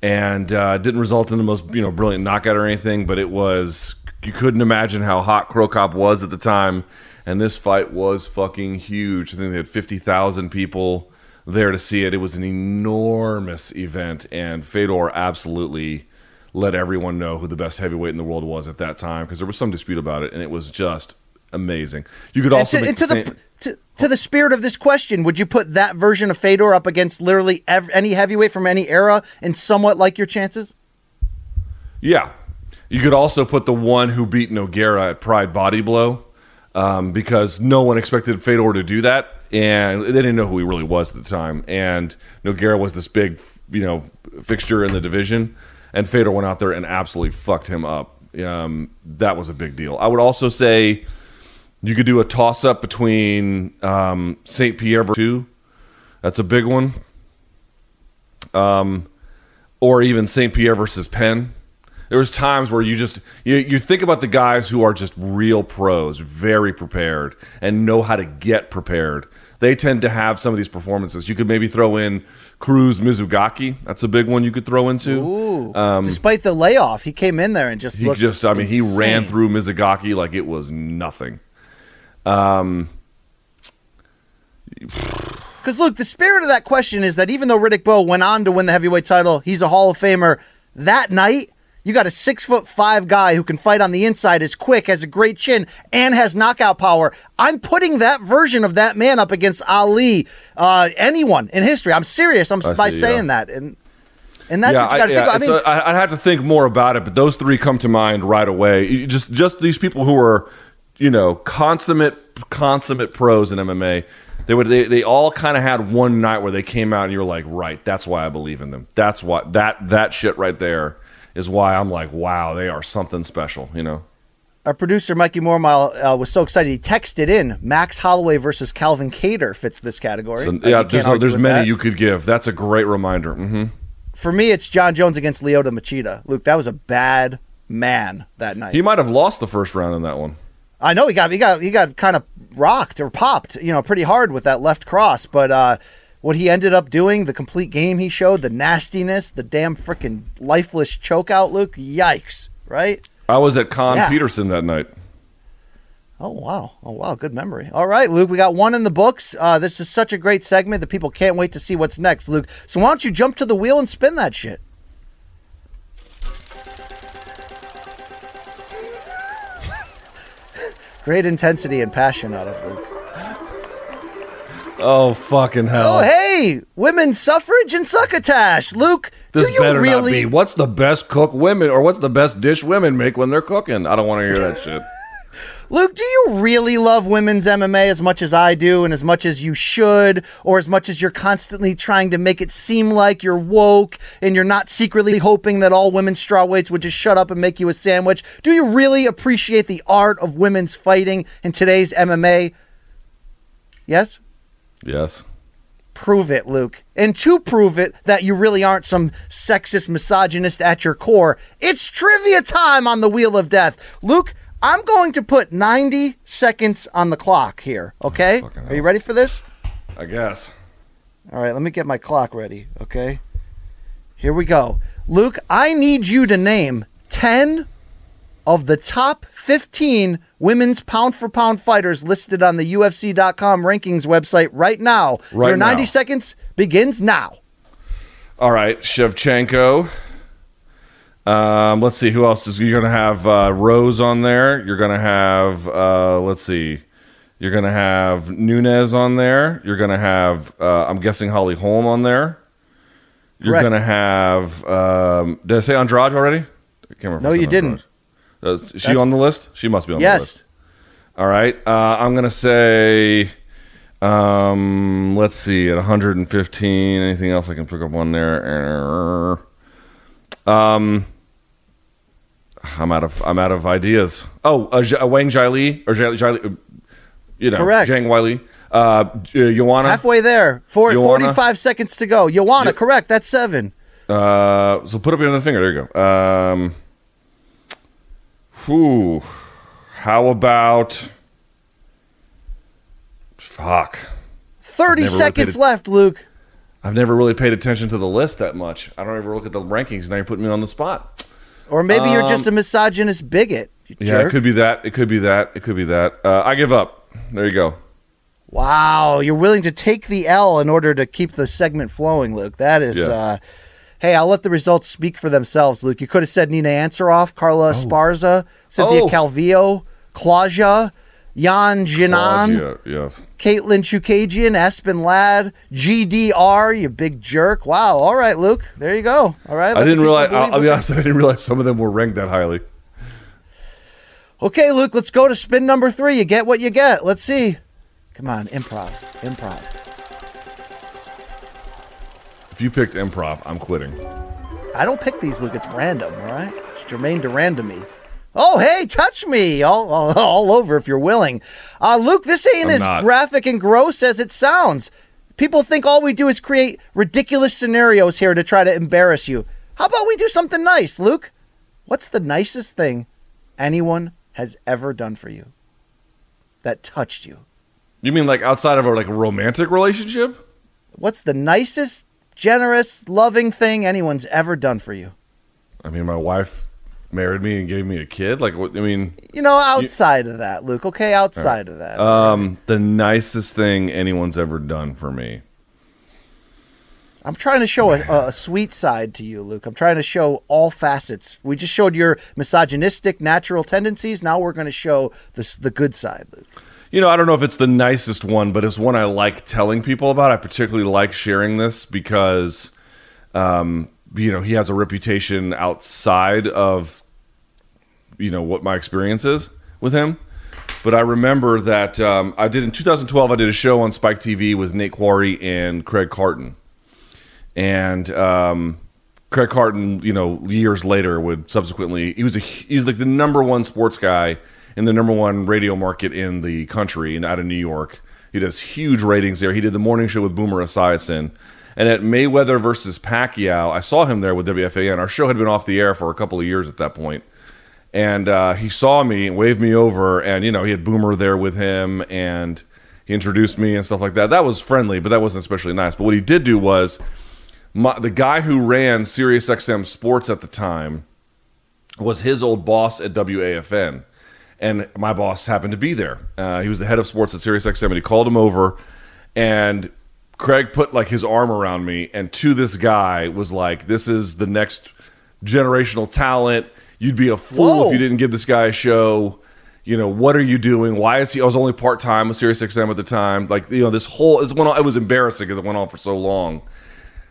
and uh, didn't result in the most you know brilliant knockout or anything. But it was you couldn't imagine how hot Cro Cop was at the time, and this fight was fucking huge. I think they had fifty thousand people there to see it. It was an enormous event, and Fedor absolutely let everyone know who the best heavyweight in the world was at that time because there was some dispute about it, and it was just amazing. You could also And to, and to same- the to, to the spirit of this question, would you put that version of Fedor up against literally ev- any heavyweight from any era and somewhat like your chances? Yeah. You could also put the one who beat Nogueira at Pride Body Blow um, because no one expected Fedor to do that. And they didn't know who he really was at the time. And Nogueira was this big, you know, fixture in the division. And Fedor went out there and absolutely fucked him up. Um, that was a big deal. I would also say you could do a toss up between um, St. Pierre versus two. That's a big one. Um, or even St. Pierre versus Penn. There was times where you just you, you think about the guys who are just real pros, very prepared, and know how to get prepared. They tend to have some of these performances. You could maybe throw in Cruz Mizugaki. That's a big one you could throw into. Ooh. Despite the layoff, he came in there and just Um, He just, I mean, he ran through Mizugaki like it was nothing. Um, Because look, the spirit of that question is that even though Riddick Bowe went on to win the heavyweight title, he's a Hall of Famer. That night, you got a six foot five guy who can fight on the inside, is quick, has a great chin, and has knockout power. I'm putting that version of that man up against Ali, uh, anyone in history. I'm serious. I'm I by see, saying yeah. that, and and that's yeah, what you got to yeah, think. About. I mean, a- I'd have to think more about it, but those three come to mind right away. You just, just these people who are, you know, consummate, consummate pros in MMA. They would, they, they all kind of had one night where they came out and you were like, right, that's why I believe in them. That's why that that shit right there is why I'm like, wow, they are something special. You know. our producer Mikey Mormile uh, was so excited he texted in Max Holloway versus Calvin Kattar fits this category. So, yeah, there's argue there's many that. you could give. That's a great reminder. hmm For me, it's Jon Jones against Lyoto Machida. Luke, that was a bad man that night. He might have lost the first round in that one. I know he got he got he got kind of rocked or popped, you know, pretty hard with that left cross, but uh what he ended up doing, the complete game he showed, the nastiness, the damn freaking lifeless chokeout, Luke, yikes, right? I was at Con Yeah. Peterson that night. Oh wow! Oh wow! Good memory. All right, Luke, we got one in the books. Uh, this is such a great segment that people can't wait to see what's next, Luke. So why don't you jump to the wheel and spin that shit? Great intensity and passion out of Luke. Oh fucking hell! Oh hey, women's suffrage and succotash, Luke. This do you better really? not be. What's the best cook women, or what's the best dish women make when they're cooking? I don't want to hear that shit. Luke, do you really love women's MMA as much as I do and as much as you should, or as much as you're constantly trying to make it seem like you're woke and you're not secretly hoping that all women's strawweights would just shut up and make you a sandwich? Do you really appreciate the art of women's fighting in today's MMA? Yes? Yes. Prove it, Luke. And to prove it that you really aren't some sexist misogynist at your core, it's trivia time on the Wheel of Death. Luke, I'm going to put 90 seconds on the clock here, okay? fucking Are you ready for this? I guess. All right, let me get my clock ready, okay? Here we go. Luke, I need you to name 10 of the top 15 women's pound for pound fighters listed on the UFC.com rankings website right now. Right Your 90 now. seconds begins now. All right, Shevchenko. Um, let's see who else is. You're gonna have uh, Rose on there. You're gonna have. Uh, let's see. You're gonna have Nunes on there. You're gonna have. Uh, I'm guessing Holly Holm on there. You're Correct. gonna have. Um, did I say Andrade already? I can't remember. No, you didn't. Uh, is she That's- on the list? She must be on the Yes. list. All right. Uh, I'm gonna say. Um, let's see. At 115, anything else I can pick up on there? Um, I'm out of I'm out of ideas. Oh, uh, J- uh, Wang Jili or Jai- uh, you know, Correct. Zhang Weili, uh, J- Joanna. Halfway there. Four, Joanna? 45 seconds to go. Joanna, correct. That's seven. Uh, so put up your other finger. There you go. Um, whew. How about? Fuck. 30 seconds repeated- left, Luke. I've never really paid attention to the list that much. I don't ever look at the rankings. Now you're putting me on the spot. Or maybe you're just a misogynist bigot. Um, Yeah, jerk. it could be that. It could be that. It could be that. Uh, I give up. There you go. Wow, you're willing to take the L in order to keep the segment flowing, Luke. That is, Yes. uh, hey, I'll let the results speak for themselves, Luke. You could have said Nina Ansaroff, Carla Esparza, Cynthia Oh. Calvillo, Claudia, Yan Xiaonan, yes. Katlyn Chookagian, Aspen Ladd, GDR, you big jerk. Wow, all right, Luke. There you go. All right. I didn't realize. I'll, I'll be honest. I didn't realize some of them were ranked that highly. Okay, Luke, let's go to spin number three. You get what you get. Let's see. Come on, improv, improv. If you picked improv, I'm quitting. I don't pick these, Luke. It's random, all right? It's Jermaine to me. Oh, hey, touch me all, all, all over if you're willing. Uh, Luke, this ain't I'm as not. graphic and gross as it sounds. People think all we do is create ridiculous scenarios here to try to embarrass you. How about we do something nice, Luke? What's the nicest thing anyone has ever done for you that touched you? You mean like outside of a like a romantic relationship? What's the nicest, generous, loving thing anyone's ever done for you? I mean, my wife married me and gave me a kid. Like, what? I mean, You know, outside of that, Luke. Okay, outside of that. um, the nicest thing anyone's ever done for me. I'm trying to show a, a sweet side to you, Luke. I'm trying to show all facets. We just showed your misogynistic natural tendencies. Now we're going to show the the good side, Luke. You know, I don't know if it's the nicest one, but it's one I like telling people about. I particularly like sharing this because, um, you know, he has a reputation outside of, you know, what my experience is with him. But I remember that um, I did in 2012. I did a show on Spike TV with Nate Quarry and Craig Carton, and um, Craig Carton, you know, years later would subsequently he was a he's like the number one sports guy in the number one radio market in the country and out of New York. He does huge ratings there. He did the morning show with Boomer Esiason. And at Mayweather versus Pacquiao, I saw him there with WFAN. Our show had been off the air for a couple of years at that point. And uh, he saw me waved me over, and you know he had Boomer there with him, and he introduced me and stuff like that. That was friendly, but that wasn't especially nice. But what he did do was my, the guy who ran SiriusXM Sports at the time was his old boss at WFAN, and my boss happened to be there. Uh, he was the head of sports at SiriusXM, and he called him over, and Craig put like his arm around me, and to this guy was like, "This is the next generational talent. You'd be a fool Whoa. if you didn't give this guy a show." You know what are you doing? Why is he? I was only part time with SiriusXM at the time. Like you know, this whole it went on. It was embarrassing because it went on for so long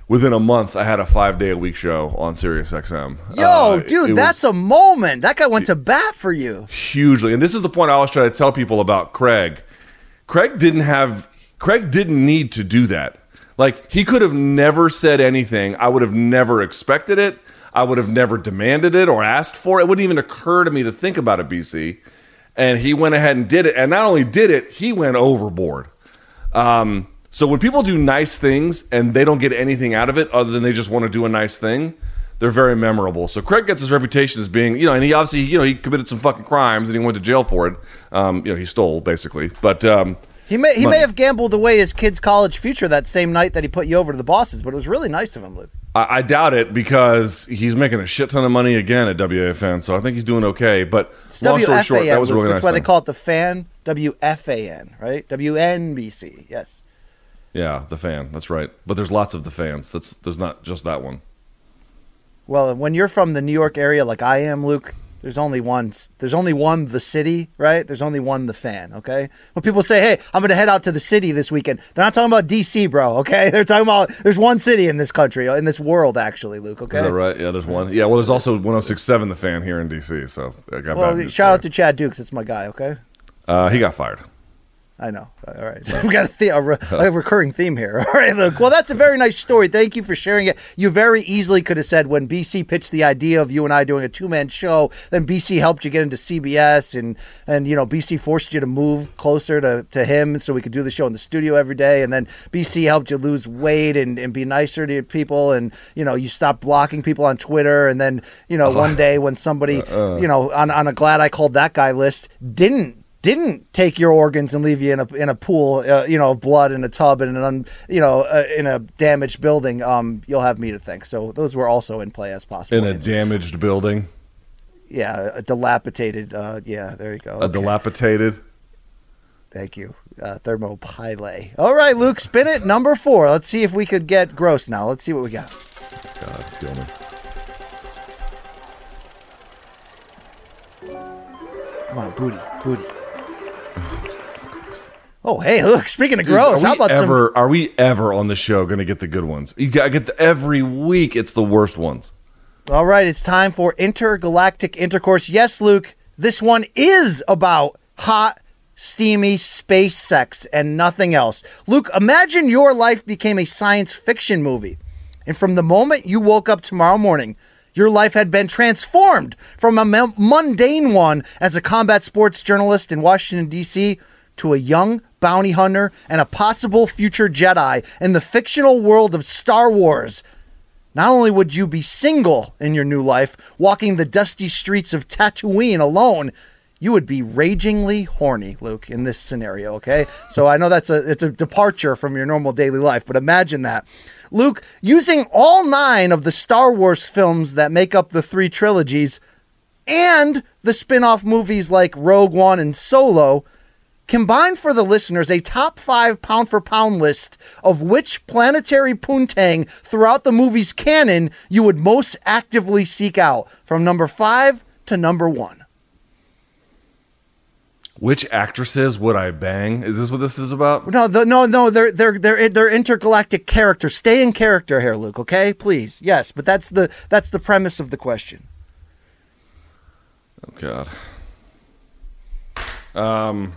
within a month, I had a five day a week show on Sirius XM. Yo, Uh, it dude, was that's a moment. That guy went to bat for you. hugely. And this is the point I always try to tell people about Craig. Craig didn't have, Craig didn't need to do that. Like, he could have never said anything. I would have never expected it. I would have never demanded it or asked for it. It wouldn't even occur to me to think about it, BC. And he went ahead and did it. And not only did it, he went overboard. Um, so when people do nice things and they don't get anything out of it other than they just want to do a nice thing, they're very memorable. So Craig gets his reputation as being, you know, and he obviously, you know, he committed some fucking crimes and he went to jail for it. Um, you know, he stole basically, but um, He may he Money. may have gambled away his kid's college future that same night that he put you over to the bosses, but it was really nice of him, Luke. I, I doubt it because he's making a shit ton of money again at WFAN. So I think he's doing okay. But It's long story short, that was Luke. really That's nice. That's why thing. they call it the fan. WFAN, right? WNBC. Yes. yeah, the fan. That's right. But there's lots of the fans. That's there's not just that one. Well, when you're from the New York area like I am, Luke, there's only one. There's only one the city, right? There's only one the fan. Okay. When people say, "Hey, I'm going to head out to the city this weekend," they're not talking about DC, bro. Okay. They're talking about there's one city in this country, in this world, actually, Luke. Okay. Is that right? Yeah, there's one. Yeah, well, there's also 106.7 the fan here in DC. So I got Well, shout out to Chad Dukes. It's my guy. Okay. Uh, he got fired. I know. All right. We've got a, the- a, re- a recurring theme here. All right, look. Well, that's a very nice story. Thank you for sharing it. You very easily could have said when BC pitched the idea of you and I doing a two man show, then BC helped you get into CBS and, and you know, BC forced you to move closer to, to him so we could do the show in the studio every day. And then BC helped you lose weight and, and be nicer to people. And, you know, you stopped blocking people on Twitter. And then, you know, one day when somebody, uh, uh. you know, on, on a glad I called that guy list didn't didn't take your organs and leave you in a in a pool, uh, you know, of blood in a tub in an un, you know uh, in a damaged building, um, you'll have me to thank. So those were also in play as possible. In a damaged building, yeah, a dilapidated. Uh, yeah, there you go. a Okay. dilapidated. Thank you, uh, thermopyle. All right, Luke, spin it. Number four. Let's see if we could get gross now. Let's see what we got. God. Come on, booty, booty. Oh, hey, look. Speaking of gross, how about some? ever? Are we ever on the show going to get the good ones? You got to get the, every week. It's the worst ones. All right, it's time for intergalactic intercourse. Yes, Luke, this one is about hot, steamy space sex and nothing else. Luke, imagine your life became a science fiction movie. And from the moment you woke up tomorrow morning, your life had been transformed from a mundane one as a combat sports journalist in Washington, D.C., to a young bounty hunter and a possible future Jedi in the fictional world of Star Wars. Not only would you be single in your new life, walking the dusty streets of Tatooine alone, you would be ragingly horny, Luke, in this scenario, okay? So I know that's a it's a departure from your normal daily life, but imagine that. Luke, using all 9 of the Star Wars films that make up the three trilogies and the spin-off movies like Rogue One and Solo, Combine for the listeners a top five pound for pound list of which planetary poontang throughout the movie's canon you would most actively seek out, from number five to number one. Which actresses would I bang? Is this what this is about? No, the, no, no, they're they're they're they're intergalactic characters. Stay in character here, Luke. Okay, please. Yes, but that's the that's the premise of the question. Oh God. Um.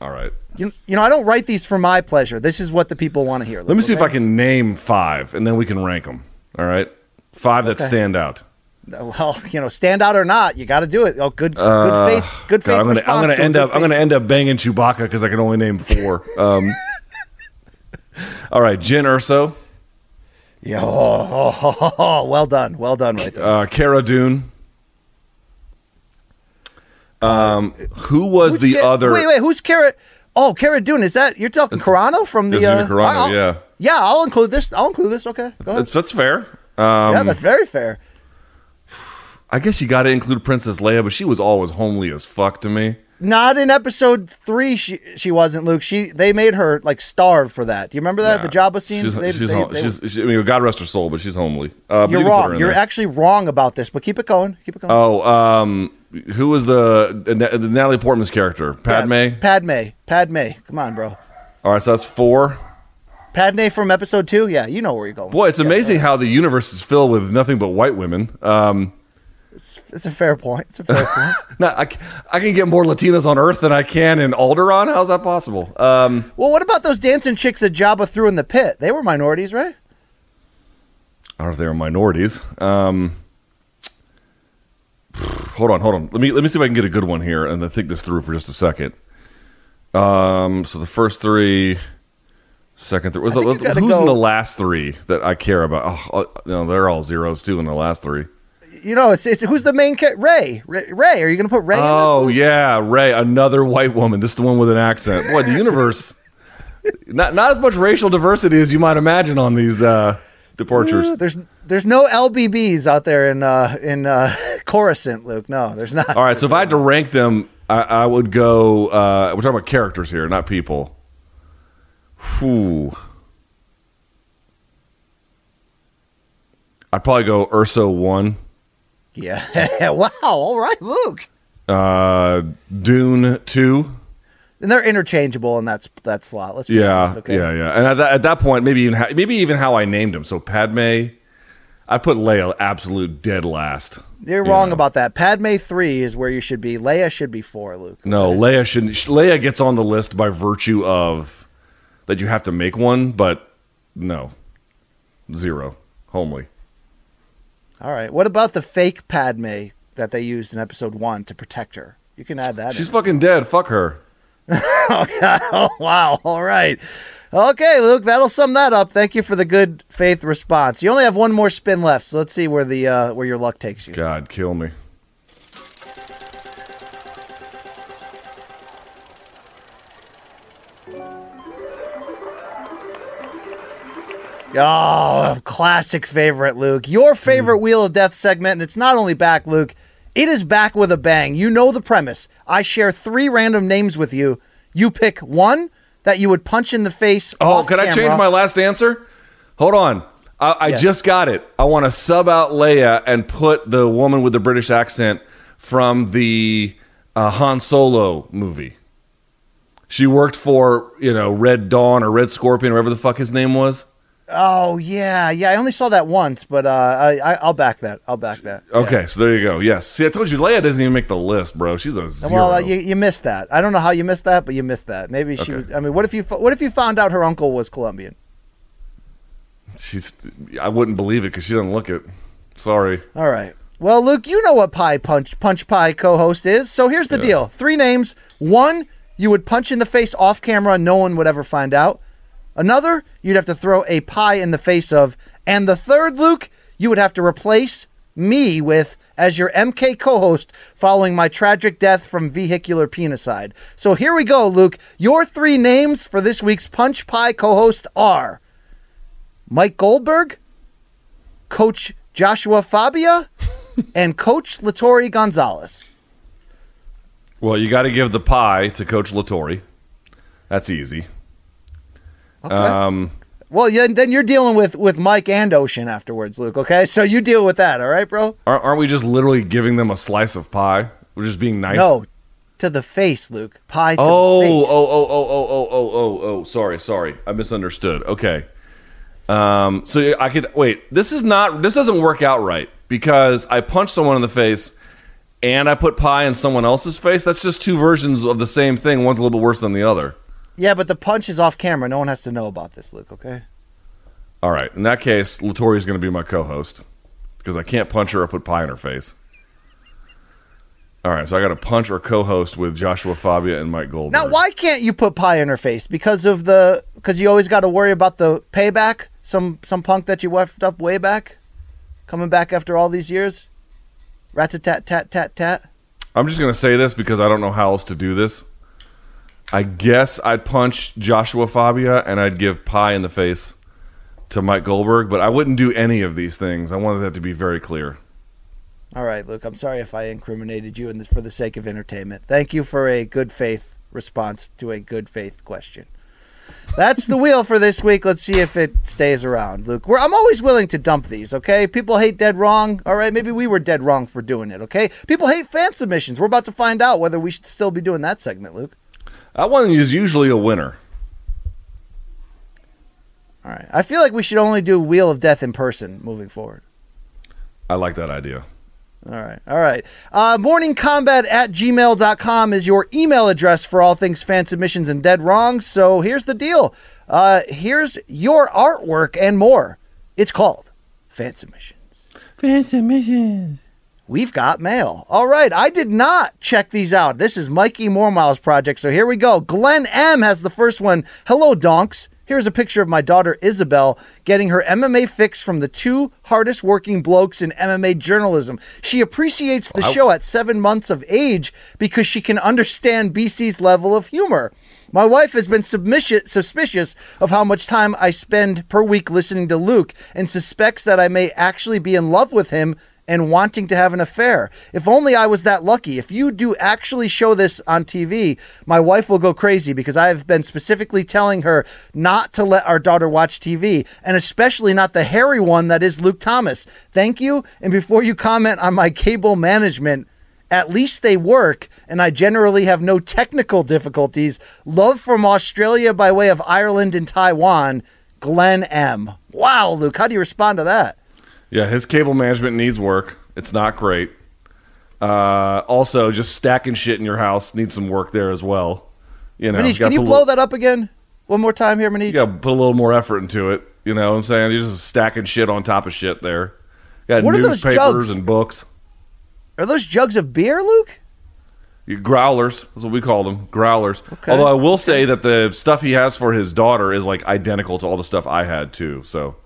All right. You, you know, I don't write these for my pleasure. This is what the people want to hear. Let me see if I can name five, and then we can rank them. All right. Five that Okay. stand out. Well, you know, stand out or not, you got to do it. Oh, good, good faith, good faith. Uh, God, I'm gonna, I'm gonna to end up. I'm gonna end up banging Chewbacca because I can only name four. Um, all right, Jyn Erso, Yeah, oh, oh, oh, oh, well done, well done, right there. uh, Cara Dune. Um, who was Who's the other? Wait, wait, who's Cara? Oh, Cara Dune. Is that you're talking Carano from the? Uh, Carano, I'll- yeah. yeah. I'll include this. I'll include this. Okay, go ahead. That's, that's fair. Um, yeah, that's very fair. I guess you got to include Princess Leia, but she was always homely as fuck to me. Not in episode three. She she wasn't Luke. She they made her like starve for that. Do you remember that the Jabba scene? She's, They- she's, they- they- she's, she, I mean, God rest her soul, but she's homely. Uh, but you're you can put her wrong. You're there. actually wrong about this. But keep it going. Keep it going. Oh, um, who was the, the Natalie Portman's character? Padme. Padme. Padme. Come on, bro. All right, so that's four. Padme from episode two. Yeah, you know where you're going. Boy, it's amazing how the universe is filled with nothing but white women. Um, It's a fair point. It's a fair point. no, I, I can get more Latinas on Earth than I can in Alderaan. How's that possible? Um, Well, what about those dancing chicks that Jabba threw in the pit? They were minorities, right? I don't know if they were minorities. Um, hold on, hold on. Let me let me see if I can get a good one here and then think this through for just a second. Um, so the first three, second three. Was the, think you gotta who's in the last three that I care about? Oh, oh, no, they're all zeros too in the last three. You know, it's, it's who's the main character? Rey. Rey. Rey. Are you going to put Rey? Oh yeah, Rey, another white woman. This is the one with an accent. Boy, the universe. not not as much racial diversity as you might imagine on these uh, departures. There's there's no LBBs out there in uh, in uh, Coruscant, Luke. No, there's not. All right, so if I had to rank them, I, I would go. Uh, we're talking about characters here, not people. Whew. I'd probably go Erso one, Yeah. wow. All right, Luke. uh, Dune two. And they're interchangeable in that that slot. Let's be Yeah, honest, okay? yeah, yeah. And at that, at that point, maybe even how, maybe even how I named them. So Padme, I put Leia absolute dead last. You're You wrong know. about that. Padme three is where you should be. Leia should be four. Luke. No, Leia shouldn't. Leia gets on the list by virtue of that you have to make one, but no, zero, homely. All right. What about the fake Padme that they used in episode one to protect her? You can add that. She's in. fucking dead. Fuck her. oh god! wow! All right. Okay, Luke, that'll sum that up. Thank you for the good faith response. You only have one more spin left, so let's see where the uh, where your luck takes you. God, kill me. Oh, a classic favorite, Luke. Your favorite Wheel of Death segment, and it's not only back, Luke. It is back with a bang. You know the premise. I share three random names with you. You pick one that you would punch in the face. Oh, can I change my last answer? Hold on. I, I Yes. just got it. I want to sub out Leia and put the woman with the British accent from the uh, Han Solo movie. She worked for you know Red Dawn or Red Scorpion, or whatever the fuck his name was. Oh yeah, yeah. I only saw that once, but uh, I, I I'll back that. I'll back that. Okay, so there you go. Yes. See, I told you, Leia doesn't even make the list, bro. She's a zero. Well, uh, you you missed that. I don't know how you missed that, but you missed that. Maybe she Okay. was. I mean, what if you what if you found out her uncle was Colombian? She's. I wouldn't believe it because she doesn't look it. Sorry. All right. Well, Luke, you know what Pie Punch Punch Pie co-host is. So here's the Yeah. deal: three names. One, you would punch in the face off camera, no one would ever find out. Another, you'd have to throw a pie in the face of, and the third, Luke, you would have to replace me with as your MK co-host following my tragic death from vehicular penicide. So here we go, Luke. Your three names for this week's Punch Pie co-host are Mike Goldberg, Coach Joshua Fabia, and Coach Latory Gonzalez. Well, you got to give the pie to Coach Latory. That's easy. Okay. Um, well, yeah, then you're dealing with with Mike and Ocean afterwards, Luke. Okay, so you deal with that, all right, bro? aren't, we just literally giving them a slice of pie? We're just being nice. No, to the face, Luke. Pie to Oh, the oh, face. oh, oh, oh, oh, oh, oh, oh. Sorry, sorry. I misunderstood. Okay. Um. So I could wait. This is not. This doesn't work out right because I punched someone in the face, and I put pie in someone else's face. That's just two versions of the same thing. One's a little bit worse than the other. Yeah, but the punch is off camera. No one has to know about this, Luke. Okay. All right. In that case, Latory's going to be my co-host because I can't punch her or put pie in her face. All right. So I got to punch or co-host with Joshua Fabia and Mike Goldberg. Now, why can't you put pie in her face? Because of the because you always got to worry about the payback. Some some punk that you left up way back, coming back after all these years. Rat tat tat tat tat. I'm just going to say this because I don't know how else to do this. I guess I'd punch Joshua Fabia and I'd give pie in the face to Mike Goldberg, but I wouldn't do any of these things. I wanted that to be very clear. All right, Luke. I'm sorry if I incriminated you this for the sake of entertainment. Thank you for a good faith response to a good faith question. That's the wheel for this week. Let's see if it stays around, Luke. We're, I'm always willing to dump these. Okay, people hate dead wrong. All right, maybe we were dead wrong for doing it. Okay, people hate fan submissions. We're about to find out whether we should still be doing that segment, Luke. That one is usually a winner. All right, I feel like we should only do Wheel of Death in person moving forward. I like that idea. All right. All right. Uh, morningcombat at gmail.com is your email address for all things fan submissions and dead wrongs. So here's the deal. Uh, here's your artwork and more. It's called Fan Submissions. Fan submissions. We've got mail. All right. I did not check these out. This is Mikey Mormile's project. So here we go. Glenn M has the first one. Hello, donks. Here's a picture of my daughter Isabel getting her MMA fix from the two hardest working blokes in MMA journalism. She appreciates the show at seven months of age because she can understand BC's level of humor. My wife has been suspicious of how much time I spend per week listening to Luke and suspects that I may actually be in love with him and wanting to have an affair. If only I was that lucky. If you do actually show this on TV, my wife will go crazy because I have been specifically telling her not to let our daughter watch TV, and especially not the hairy one that is Luke Thomas. Thank you. And before you comment on my cable management, at least they work, and I generally have no technical difficulties. Love from Australia by way of Ireland and Taiwan, Glenn M. Wow, Luke, how do you respond to that? Yeah, his cable management needs work. It's not great. Uh, also, just stacking shit in your house needs some work there as well. You know, Manish, gotta can you blow little- that up again? One more time here, Manish. You got to put a little more effort into it. You know what I'm saying? You're just stacking shit on top of shit there. Got What are those newspapers jugs? and books. Are those jugs of beer, Luke? You- Growlers is what we call them. Growlers. Okay. Although I will say that the stuff he has for his daughter is like identical to all the stuff I had too. So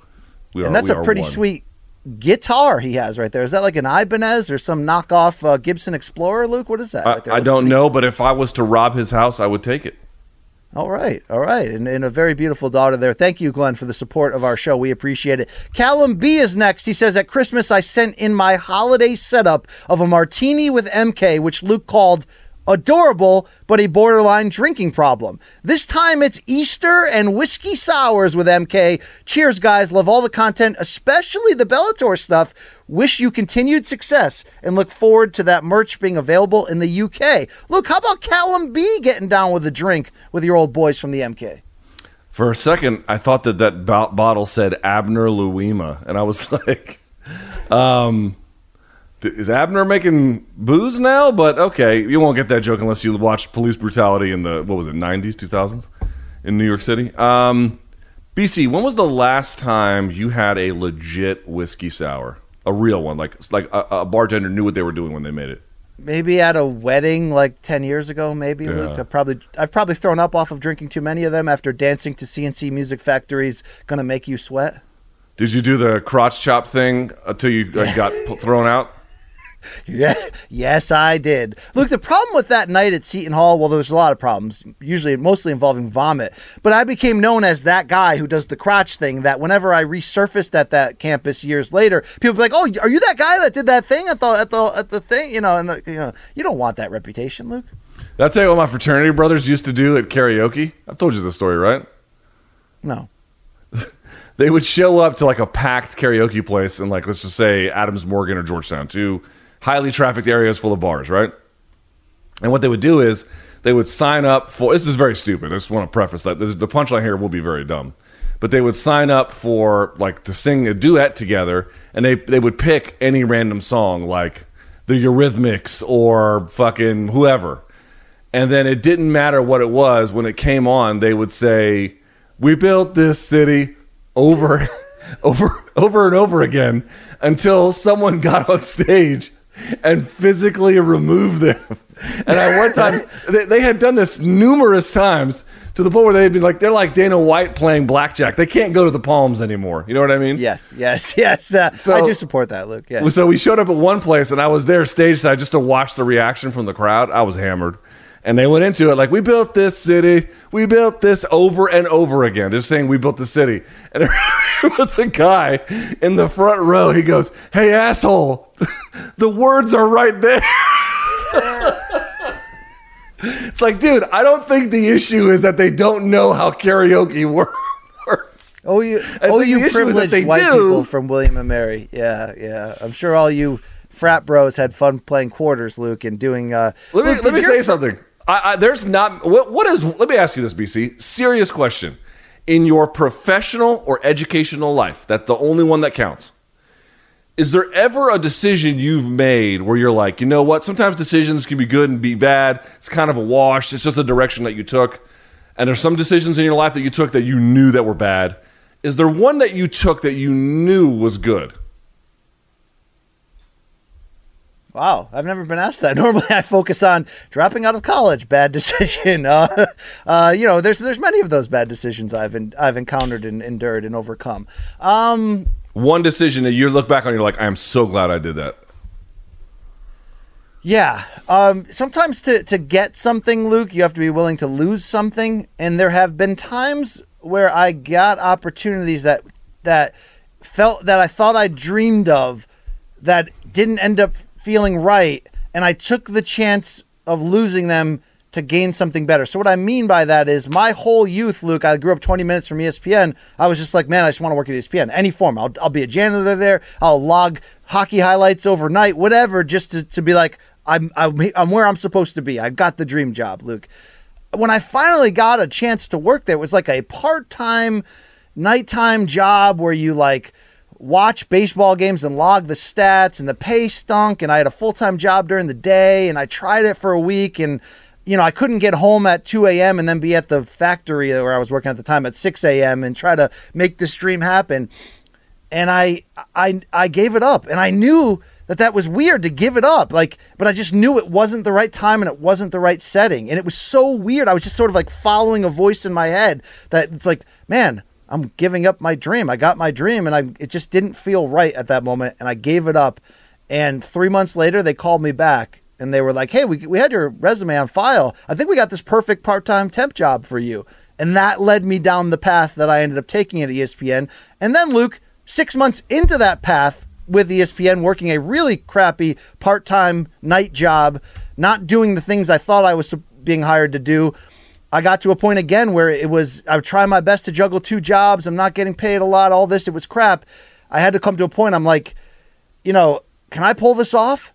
we And are, that's we a pretty one. sweet guitar he has right there. Is that like an Ibanez or some knockoff uh, Gibson Explorer, Luke? What is that? I, right there? I don't know, but if I was to rob his house, I would take it. All right, all right, and, and a very beautiful daughter there. Thank you, Glenn, for the support of our show. We appreciate it. Callum B is next. He says at Christmas I sent in my holiday setup of a martini with MK, which Luke called adorable, but a borderline drinking problem. This time it's Easter and whiskey sours with MK. Cheers, guys! Love all the content, especially the Bellator stuff. Wish you continued success and look forward to that merch being available in the UK. Look, how about Callum B getting down with a drink with your old boys from the MK? For a second, I thought that that bo- bottle said Abner Louima, and I was like, um, "Is Abner making booze now?" But okay, you won't get that joke unless you watch police brutality in the what was it, nineties, two thousands, in New York City. Um, BC, when was the last time you had a legit whiskey sour, a real one, like like a, a bartender knew what they were doing when they made it? Maybe at a wedding like ten years ago. Maybe Yeah. Luke. I've probably I've probably thrown up off of drinking too many of them after dancing to CNC Music Factory's "Gonna Make You Sweat." Did you do the crotch chop thing until you uh, got p- thrown out? Yeah, yes, I did. Look, the problem with that night at Seton Hall, well, there's a lot of problems, usually mostly involving vomit. But I became known as that guy who does the crotch thing. That whenever I resurfaced at that campus years later, people be like, "Oh, are you that guy that did that thing at the at the at the thing?" You know, and you know, you don't want that reputation, Luke. Did I tell you what my fraternity brothers used to do at karaoke? I've told you the story, right? No. They would show up to like a packed karaoke place and like let's just say Adams Morgan or Georgetown, two highly trafficked areas full of bars, right? And what they would do is they would sign up for this is very stupid. I just want to preface that the punchline here will be very dumb. But they would sign up for like to sing a duet together and they they would pick any random song like the Eurythmics or fucking whoever. And then it didn't matter what it was when it came on, they would say, "We built this city over over over and over again until someone got on stage and physically remove them." And at one time, they, they had done this numerous times to the point where they'd be like, they're like Dana White playing blackjack. They can't go to the Palms anymore. You know what I mean? Yes, yes, yes. Uh, So- I do support that, Luke. Yeah. So we showed up at one place, and I was there stage side just to watch the reaction from the crowd. I was hammered. And they went into it like, we built this city. We built this over and over again. Just saying, we built the city. And there was a guy in the front row. He goes, hey, asshole, the words are right there. it's like, dude, I don't think the issue is that they don't know how karaoke works. Oh, you, I oh, you privileged white do. people from William and Mary. Yeah, yeah. I'm sure all you frat bros had fun playing quarters, Luke, and doing. Uh, Let me Luke, let me say something. I, I, there's not what what is. Let me ask you this, BC. Serious question. In your professional or educational life, that the only one that counts. Is there ever a decision you've made where you're like, you know what? Sometimes decisions can be good and be bad. It's kind of a wash. It's just a direction that you took. And there's some decisions in your life that you took that you knew that were bad. Is there one that you took that you knew was good? Wow, I've never been asked that. Normally, I focus on dropping out of college, bad decision. Uh, uh, you know, there's there's many of those bad decisions I've en- I've encountered and endured and overcome. Um, One decision that you look back on, you're like, I am so glad I did that. Yeah. Um, sometimes to, to get something, Luke, you have to be willing to lose something. And there have been times where I got opportunities that that felt that I thought I dreamed of that didn't end up feeling right. And I took the chance of losing them to gain something better. So what I mean by that is my whole youth, Luke, I grew up 20 minutes from ESPN. I was just like, man, I just want to work at ESPN, any form. I'll, I'll be a janitor there. I'll log hockey highlights overnight, whatever, just to, to be like, I'm, I'm, I'm where I'm supposed to be. I got the dream job, Luke. When I finally got a chance to work there, it was like a part-time, nighttime job where you like watch baseball games and log the stats and the pay stunk and I had a full-time job during the day and I tried it for a week and you know I couldn't get home at 2 a.m. and then be at the factory where I was working at the time at 6 a.m. and try to make this dream happen and I I I gave it up and I knew that that was weird to give it up like but I just knew it wasn't the right time and it wasn't the right setting and it was so weird I was just sort of like following a voice in my head that it's like man I'm giving up my dream. I got my dream and I it just didn't feel right at that moment and I gave it up. And 3 months later they called me back and they were like, "Hey, we we had your resume on file. I think we got this perfect part-time temp job for you." And that led me down the path that I ended up taking at ESPN. And then Luke, 6 months into that path with ESPN working a really crappy part-time night job, not doing the things I thought I was being hired to do. I got to a point again where it was I'm trying my best to juggle two jobs. I'm not getting paid a lot. All this, it was crap. I had to come to a point. I'm like, you know, can I pull this off?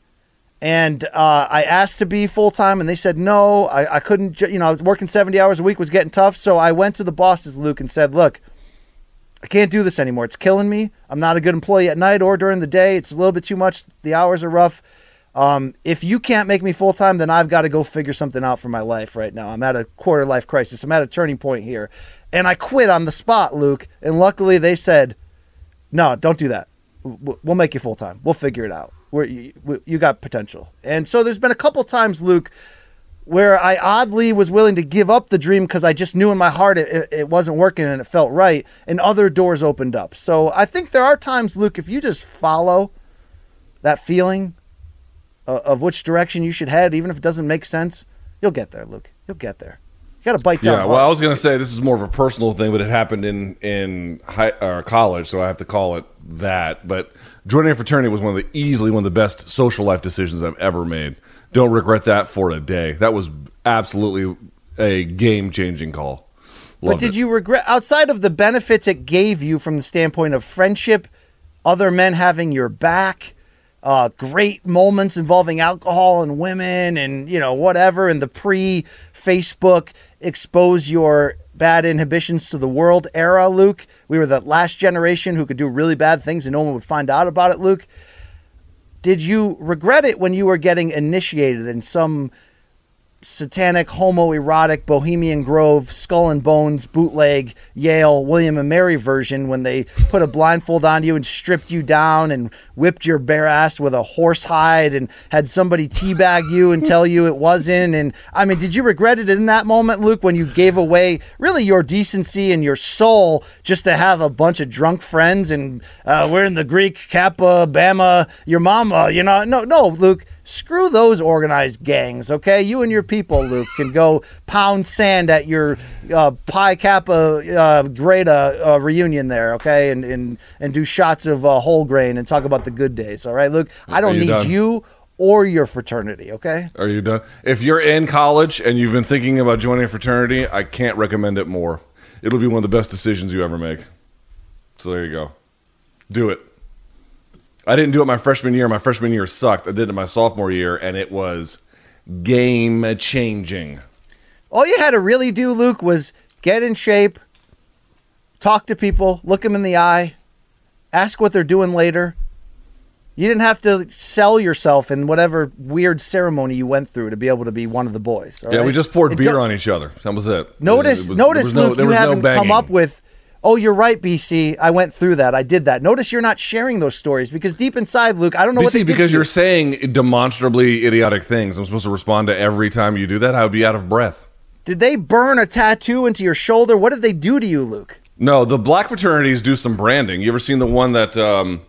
And uh, I asked to be full time, and they said no. I, I couldn't. ju- You know, I was working 70 hours a week was getting tough. So I went to the bosses, Luke, and said, look, I can't do this anymore. It's killing me. I'm not a good employee at night or during the day. It's a little bit too much. The hours are rough. Um, if you can't make me full time, then I've got to go figure something out for my life right now. I'm at a quarter life crisis. I'm at a turning point here. And I quit on the spot, Luke. And luckily they said, no, don't do that. We'll make you full time. We'll figure it out. We're, you, you got potential. And so there's been a couple times, Luke, where I oddly was willing to give up the dream because I just knew in my heart it, it, wasn't working and it felt right, and other doors opened up. So I think there are times, Luke, if you just follow that feeling of, of which direction you should head, even if it doesn't make sense, you'll get there, Luke. You'll get there. Got to bite down. Yeah, well, I was going to say this is more of a personal thing, but it happened in in high, or college, so I have to call it that. But joining a fraternity was one of the easily one of the best social life decisions I've ever made. Don't regret that for a day. That was absolutely a game changing call. But did it. you regret outside of the benefits it gave you from the standpoint of friendship, other men having your back, uh, great moments involving alcohol and women, and you know whatever, and the pre-Facebook expose your bad inhibitions to the world era, Luke? We were the last generation who could do really bad things and no one would find out about it, Luke. Did you regret it when you were getting initiated in some satanic, homoerotic, Bohemian Grove, Skull and Bones, bootleg, Yale, William and Mary version when they put a blindfold on you and stripped you down and whipped your bare ass with a horse hide and had somebody teabag you and tell you it wasn't. And I mean, did you regret it in that moment, Luke, when you gave away really your decency and your soul just to have a bunch of drunk friends and uh, we're in the Greek Kappa, Bama, your mama, you know? No, no, Luke screw those organized gangs, okay? You and your people, Luke, can go pound sand at your uh, Pi Kappa uh, Greta uh, reunion there, okay? And, and, and do shots of uh, whole grain and talk about the good days, all right, Luke? I don't you need done? you or your fraternity, okay? Are you done? If you're in college and you've been thinking about joining a fraternity, I can't recommend it more. It'll be one of the best decisions you ever make. So there you go. Do it. I didn't do it my freshman year. My freshman year sucked. I did it my sophomore year, and it was game changing. All you had to really do, Luke, was get in shape, talk to people, look them in the eye, ask what they're doing later. You didn't have to sell yourself in whatever weird ceremony you went through to be able to be one of the boys. Yeah, right? we just poured And beer on each other. That was it. Notice, It was- notice, was no- Luke, there you no haven't come up with. Oh, you're right, BC. I went through that. I did that. Notice you're not sharing those stories because deep inside, Luke, I don't know what BC, did because you. you're saying demonstrably idiotic things. I'm supposed to respond to every time you do that. I would be out of breath. Did they burn a tattoo into your shoulder? What did they do to you, Luke? No, the black fraternities do some branding. You ever seen the one that um,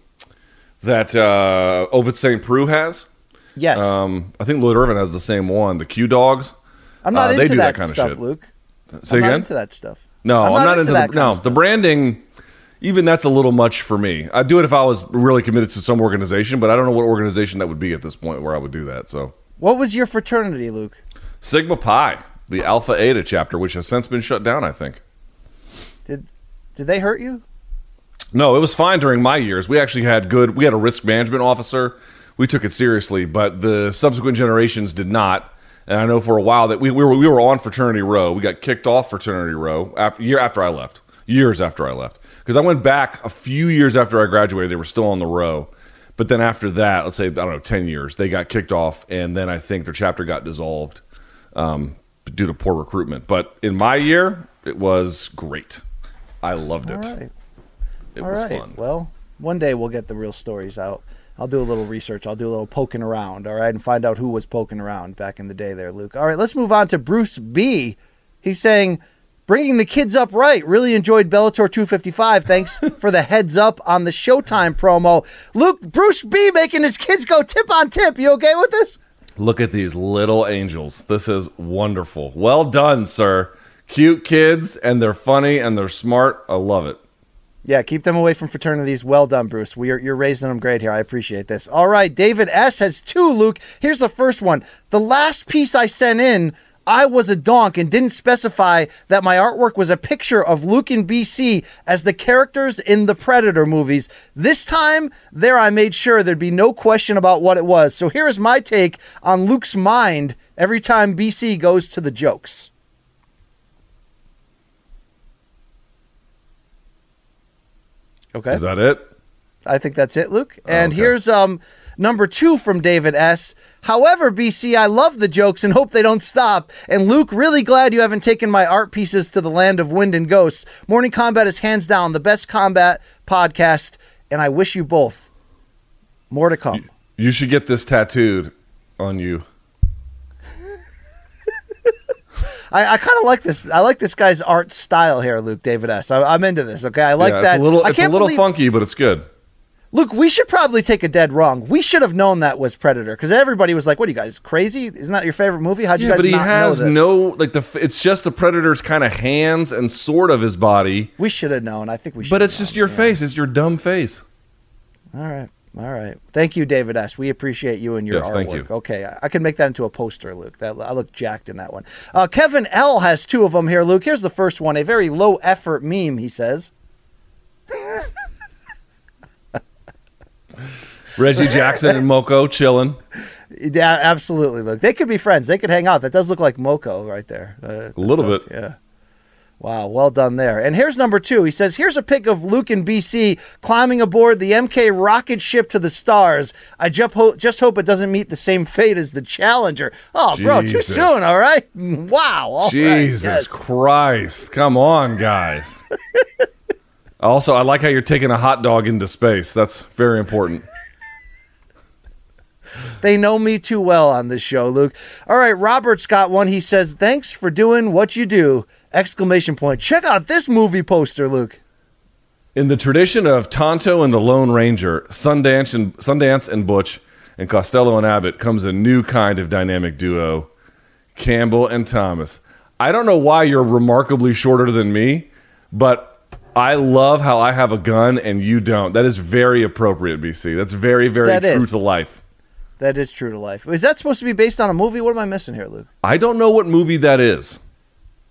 that uh, Ovince St. Preux has? Yes, Um, I think Lloyd Irvin has the same one. The Q Dogs. I'm not uh, into they do that, that kind of stuff, shit. Luke. Say I'm not again. into that stuff. No, I'm, not, into, that the no the branding. Even that's a little much for me. I'd do it if I was really committed to some organization, but I don't know what organization that would be at this point where I would do that. So What was your fraternity, Luke? Sigma Pi, the Alpha Eta chapter, which has since been shut down, I think. Did did they hurt you? No, it was fine during my years. We actually had good. We had a risk management officer. We took it seriously, but the subsequent generations did not. And I know for a while that we, we were we were on fraternity row. We got kicked off fraternity row after year after I left. Years after I left, because I went back a few years after I graduated. They were still on the row, but then after that, let's say I don't know, ten years, they got kicked off, and then I think their chapter got dissolved um, due to poor recruitment. But in my year, it was great. I loved it. All right. It All was right. fun. Well, one day we'll get the real stories out. I'll do a little research. I'll do a little poking around, all right, and find out who was poking around back in the day there, Luke. All right, let's move on to Bruce B. He's saying, bringing the kids up right. Really enjoyed Bellator 255. Thanks for the heads up on the Showtime promo. Luke, Bruce B. making his kids go tip on tip. You okay with this? Look at these little angels. This is wonderful. Well done, sir. Cute kids, and they're funny and they're smart. I love it. Yeah, keep them away from fraternities. Well done, Bruce. We are, you're raising them great here. I appreciate this. All right, David S has two, Luke. Here's the first one. The last piece I sent in, I was a donk and didn't specify that my artwork was a picture of Luke and BC as the characters in the Predator movies. This time, there I made sure there'd be no question about what it was. So here is my take on Luke's mind every time BC goes to the jokes. Okay. Is that it? I think that's it, Luke. And Okay. here's um number two from David S. However, BC, I love the jokes and hope they don't stop. And Luke, really glad you haven't taken my art pieces to the land of wind and ghosts. Morning Combat is hands down the best combat podcast, and I wish you both more to come. You should get this tattooed on you. I, I kind of like this. I like this guy's art style here, Luke David S. I, I'm into this. Okay, I like yeah, that. It's a little, it's a little believe- funky, but it's good. Luke, we should probably take a dead wrong. We should have known that was Predator because everybody was like, "What are you guys crazy? Isn't that your favorite movie? How'd you Yeah, guys but he has no like the. It's just the predator's kind of hands and sort of his body, We should have known. I think we should. but it's just known. your face. It's your dumb face. All right. All right. Thank you, David S. We appreciate you and your Yes, artwork. thank you. Okay, I, I can make that into a poster, Luke. That I look jacked in that one. Uh, Kevin L has two of them here, Luke. Here's the first one. A very low effort meme. He says. Reggie Jackson and Moko chilling. Yeah, absolutely, Luke. They could be friends. They could hang out. That does look like Moko right there. Uh, A little does, bit. Yeah. Wow, well done there. And here's number two. He says, Here's a pic of Luke and BC climbing aboard the MK rocket ship to the stars. I just, ho- just hope it doesn't meet the same fate as the Challenger. Oh, bro, too soon, all right? Wow. all right, Jesus yes. Christ! Come on, guys. also, I like how you're taking a hot dog into space. That's very important. They know me too well on this show, Luke. All right, Robert's got one. He says, Thanks for doing what you do. Exclamation point. Check out this movie poster, Luke. In the tradition of Tonto and the Lone Ranger, Sundance and Sundance and Butch, and Costello and Abbott comes a new kind of dynamic duo, Campbell and Thomas. I don't know why you're remarkably shorter than me, but I love how I have a gun and you don't. That is very appropriate, BC. That's very, very That true is. to life. That is true to life. Is that supposed to be based on a movie? What am I missing here, Luke? I don't know what movie that is,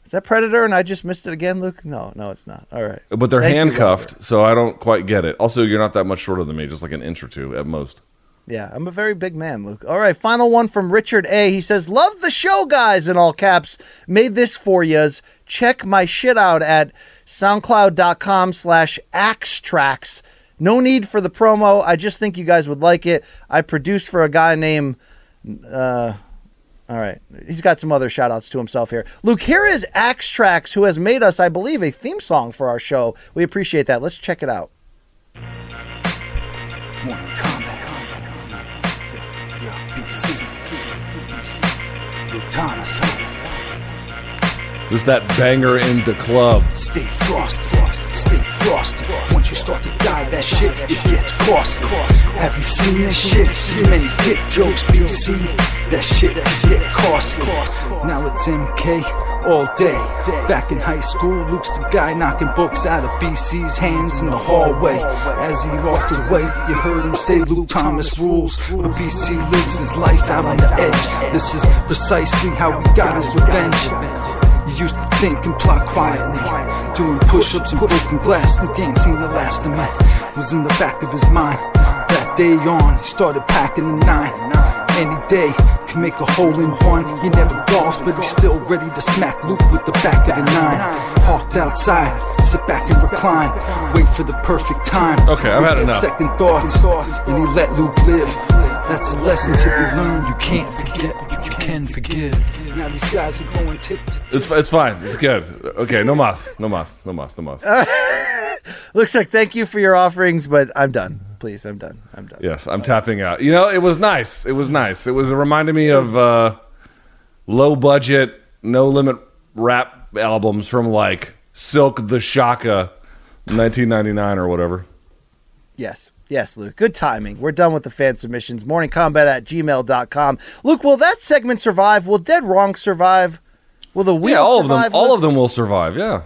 Is that Predator and I just missed it again, Luke? No, no, it's not. All right. but they're Thank handcuffed, Robert. so I don't quite get it. Also, you're not that much shorter than me, just like an inch or two at most. Yeah, I'm a very big man, Luke. All right, final one from Richard A. He says, Love the show, guys, in all caps. Made this for yous. Check my shit out at soundcloud.com slash axe tracks. No need for the promo. I just think you guys would like it. I produced for a guy named uh all right. He's got some other shout outs to himself here. Luke, here is Axe Tracks, who has made us, I believe, a theme song for our show. We appreciate that. Let's check it out. Morning combat. Yeah, yeah, BC. BC. Luke Thomas. This is that banger in the club. Stay frosty. Stay frosty. Once you start to die, that shit, it gets costly. Have you seen this shit? Too many dick jokes, BC. That shit get costly. Now it's MK all day. Back in high school, Luke's the guy knocking books out of BC's hands in the hallway. As he walked away, you heard him say Luke Thomas rules. But BC lives his life out on the edge. This is precisely how he got his revenge. You used to think and plot quietly, doing push-ups and broken glass. New game seemed to last a minute. Was in the back of his mind. That day on, he started packing a nine. Any day can make a hole in one. He never golfs, but he's still ready to smack Luke with the back of the nine. Parked outside, sit back and recline, wait for the perfect time. Okay, I've had enough. Second thoughts, and he let Luke live. That's a lesson to be learned. You can't forget, but you can forgive. Now these guys are going tip to tip. It's, it's fine. It's good. Okay, no mas. No mas. No mas. No mas. Looks like thank you for your offerings, but I'm done. Please, I'm done. I'm done. Yes, I'm tapping out. You know, it was nice. It was nice. It was it reminded me of uh, low budget, no limit rap albums from like Silkk the Shocker, 1999 or whatever. Yes. Yes, Luke. Good timing. We're done with the fan submissions. Morningcombat at gmail.com. Luke, will that segment survive? Will Dead Wrong survive? Will the wheel yeah, all of survive? them. All of them will survive. Yeah.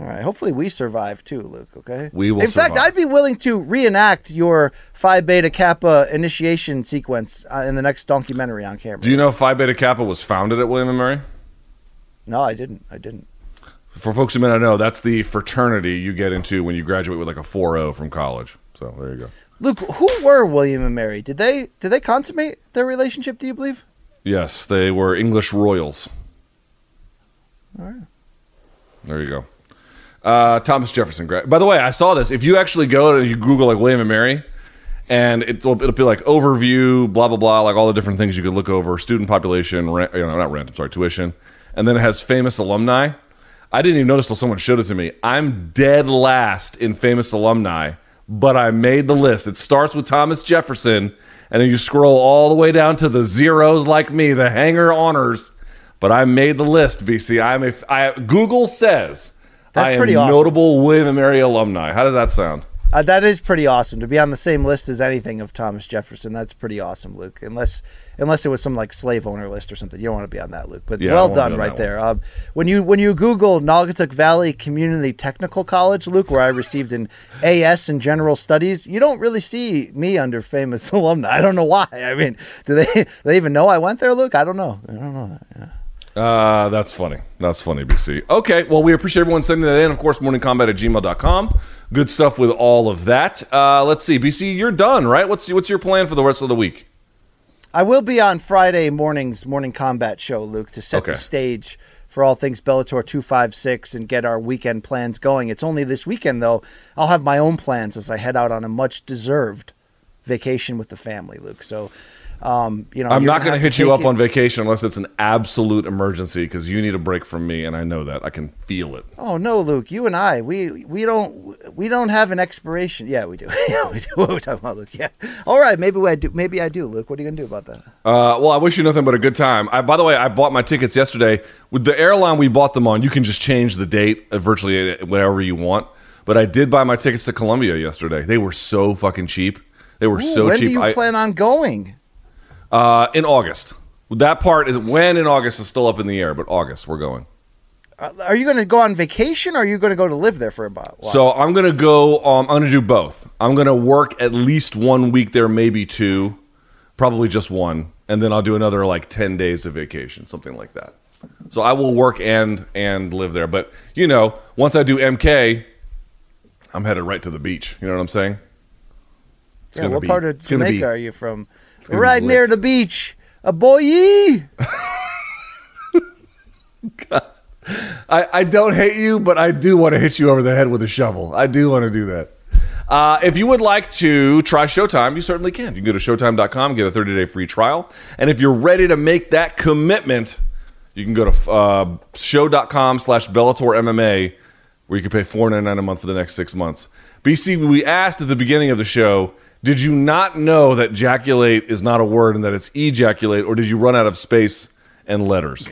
All right. Hopefully we survive too, Luke. Okay. We will In fact. I'd be willing to reenact your Phi Beta Kappa initiation sequence uh, in the next documentary on camera. Do you know Phi Beta Kappa was founded at William and Mary? no, I didn't. I didn't. For folks who may not know, that's the fraternity you get into when you graduate with like a 4.0 from college. So there you go. Luke, who were William and Mary? Did they did they consummate their relationship? Do you believe? Yes, they were English royals. All right. There you go. Uh, Thomas Jefferson. By the way, I saw this. If you actually go and you Google like William and Mary, and it'll, it'll be like overview, blah blah blah, like all the different things you could look over, student population, rent, you know, not rent, I'm sorry, tuition, and then it has famous alumni. I didn't even notice till someone showed it to me. I'm dead last in famous alumni, but I made the list. It starts with Thomas Jefferson, and then you scroll all the way down to the zeros like me, the hanger honors. But I made the list, BC. I'm a I, Google says That's I am pretty awesome. notable William and Mary alumni. How does that sound? Uh, that is pretty awesome to be on the same list as anything of Thomas Jefferson. That's pretty awesome, Luke. Unless unless it was some like slave owner list or something, you don't want to be on that, Luke. But Yeah, well done right there. Um, when you when you Google Naugatuck Valley Community Technical College, Luke, where I received an AS in General Studies, you don't really see me under famous alumni. I don't know why. I mean, do they do they even know I went there, Luke? I don't know. I don't know. Uh, that's funny. That's funny, BC. Okay, well, we appreciate everyone sending that in. Of course, morningcombat at gmail.com. Good stuff with all of that. Uh, let's see. BC, you're done, right? What's, what's your plan for the rest of the week? I will be on Friday morning's morning combat show, Luke, to set Okay. the stage for all things Bellator 256 and get our weekend plans going. It's only this weekend, though. I'll have my own plans as I head out on a much deserved vacation with the family, Luke. So, um, you know, I'm not going to hit you up it- on vacation unless it's an absolute emergency because you need a break from me, and I know that. I can feel it. Oh no, Luke! You and I, we we don't we don't have an expiration. Yeah, we do. yeah, we do. What are we talking about, Luke? Yeah. All right, maybe I do. Maybe I do, Luke. What are you gonna do about that? Uh, well, I wish you nothing but a good time. I, by the way, I bought my tickets yesterday. With the airline we bought them on, you can just change the date virtually whatever you want. But I did buy my tickets to Colombia yesterday. They were so fucking cheap. They were Ooh, so when cheap. When do you I- plan on going? Uh, in August. That part is when in August is still up in the air, but August we're going. Uh, Are you going to go on vacation or are you going to go to live there for a while? So I'm gonna go. Um, I'm gonna do both. I'm gonna work at least one week there, maybe two, probably just one, and then I'll do another like ten days of vacation, something like that. So I will work and and live there. But you know, once I do MK, I'm headed right to the beach. You know what I'm saying? It's yeah, what be- part of Jamaica be- are you from? Right near the beach. A boy. I, I don't hate you, but I do want to hit you over the head with a shovel. I do want to do that. Uh, if you would like to try Showtime, you certainly can. You can go to Showtime.com, get a 30 day free trial. And if you're ready to make that commitment, you can go to uh, sho.com slash Bellator MMA, where you can pay $4.99 a month for the next six months. BC, we asked at the beginning of the show, did you not know that jaculate is not a word and that it's ejaculate, or did you run out of space and letters?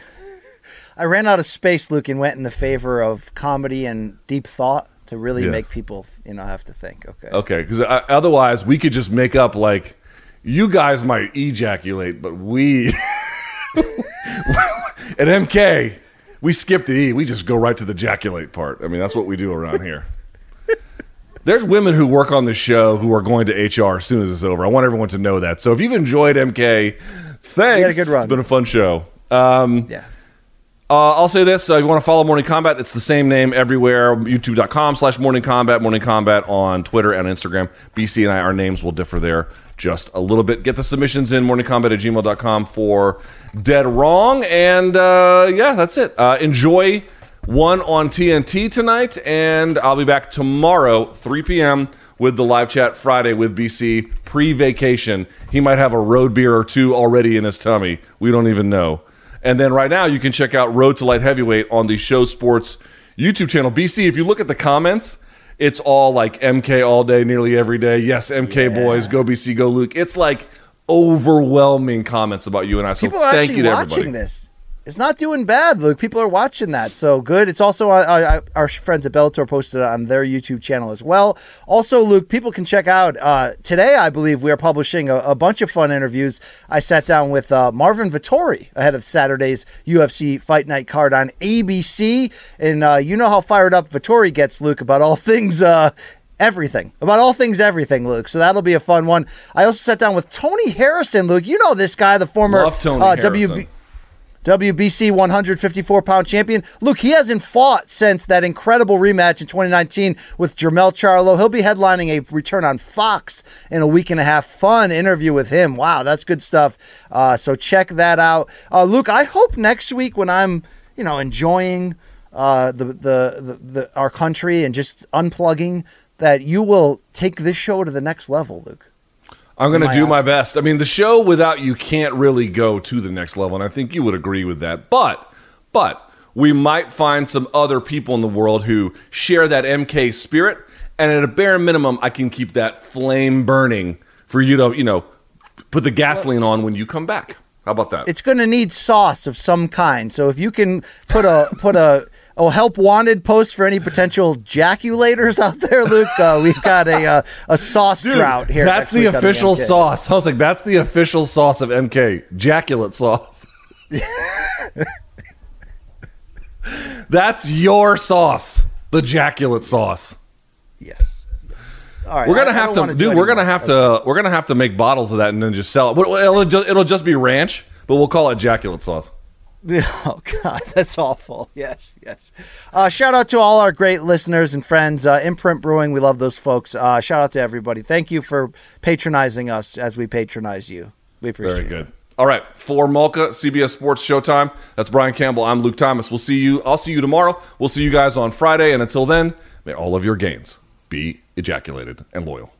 I ran out of space, Luke, and went in the favor of comedy and deep thought to really Yes. make people, you know, have to think. Okay. Okay, because otherwise we could just make up like you guys might ejaculate, but we at MK we skip the E. We just go right to the ejaculate part. I mean, that's what we do around here. There's women who work on the show who are going to HR as soon as it's over. I want everyone to know that. So if you've enjoyed MK, thanks. good run. It's been a fun show. Um, Yeah. uh, I'll say this: uh, if you want to follow Morning Combat, it's the same name everywhere. YouTube.com/slash Morning Combat, Morning Combat on Twitter and Instagram. BC and I, our names will differ there just a little bit. Get the submissions in morningcombat at gmail.com for Dead Wrong, and uh, yeah, that's it. Uh, enjoy one on TNT tonight, and I'll be back tomorrow, 3 p.m., with the live chat Friday with BC pre vacation. He might have a road beer or two already in his tummy. We don't even know. And then right now, you can check out Road to Light Heavyweight on the Show Sports YouTube channel. BC, if you look at the comments, it's all like MK all day, nearly every day. Yes, MK boys, go BC, go Luke. It's like overwhelming comments about you and I. So People thank you to watching everybody. this. It's not doing bad, Luke. People are watching that, so good. It's also uh, uh, our friends at Bellator posted it on their YouTube channel as well. Also, Luke, people can check out uh, today. I believe we are publishing a, a bunch of fun interviews. I sat down with uh, Marvin Vettori ahead of Saturday's UFC Fight Night card on ABC, and uh, you know how fired up Vettori gets, Luke, about all things. Uh, Everything about all things, everything, Luke. So that'll be a fun one. I also sat down with Tony Harrison, Luke. You know this guy, the former Love Tony uh, Harrison. WB, WBC 154 pound champion. Luke, he hasn't fought since that incredible rematch in 2019 with Jermell Charlo. He'll be headlining a return on Fox in a week and a half. Fun interview with him. Wow, that's good stuff. Uh, so check that out. Uh, Luke, I hope next week when I'm, you know, enjoying uh, the, the, the, the our country and just unplugging, that you will take this show to the next level, Luke. I'm going to do my best. I mean, the show without you can't really go to the next level, and I think you would agree with that. But, but we might find some other people in the world who share that MK spirit, and at a bare minimum, I can keep that flame burning for you to, you know, put the gasoline on when you come back. How about that? it's going to need sauce of some kind. So if you can put a put a a help wanted post for any potential jaculators out there, Luke, uh, we've got a uh, a sauce Dude, drought here. That's the official MK. sauce. I was like, that's the official sauce of MK. Jaculate sauce. that's your sauce. The jaculate sauce. Yes. All right. We're gonna I- I have don't to, do dude. We're gonna have to. We're gonna have to make bottles of that and then just sell it. It'll just, it'll just be ranch, but we'll call it jaculate sauce. Oh God, that's awful. Yes, yes. Uh, shout out to all our great listeners and friends. Uh, Imprint Brewing, we love those folks. Uh, shout out to everybody. Thank you for patronizing us as we patronize you. We appreciate Very it. good. All right, for Malka, CBS Sports Showtime. That's Brian Campbell. I'm Luke Thomas. We'll see you. I'll see you tomorrow. We'll see you guys on Friday. And until then, may all of your gains be ejaculated and loyal.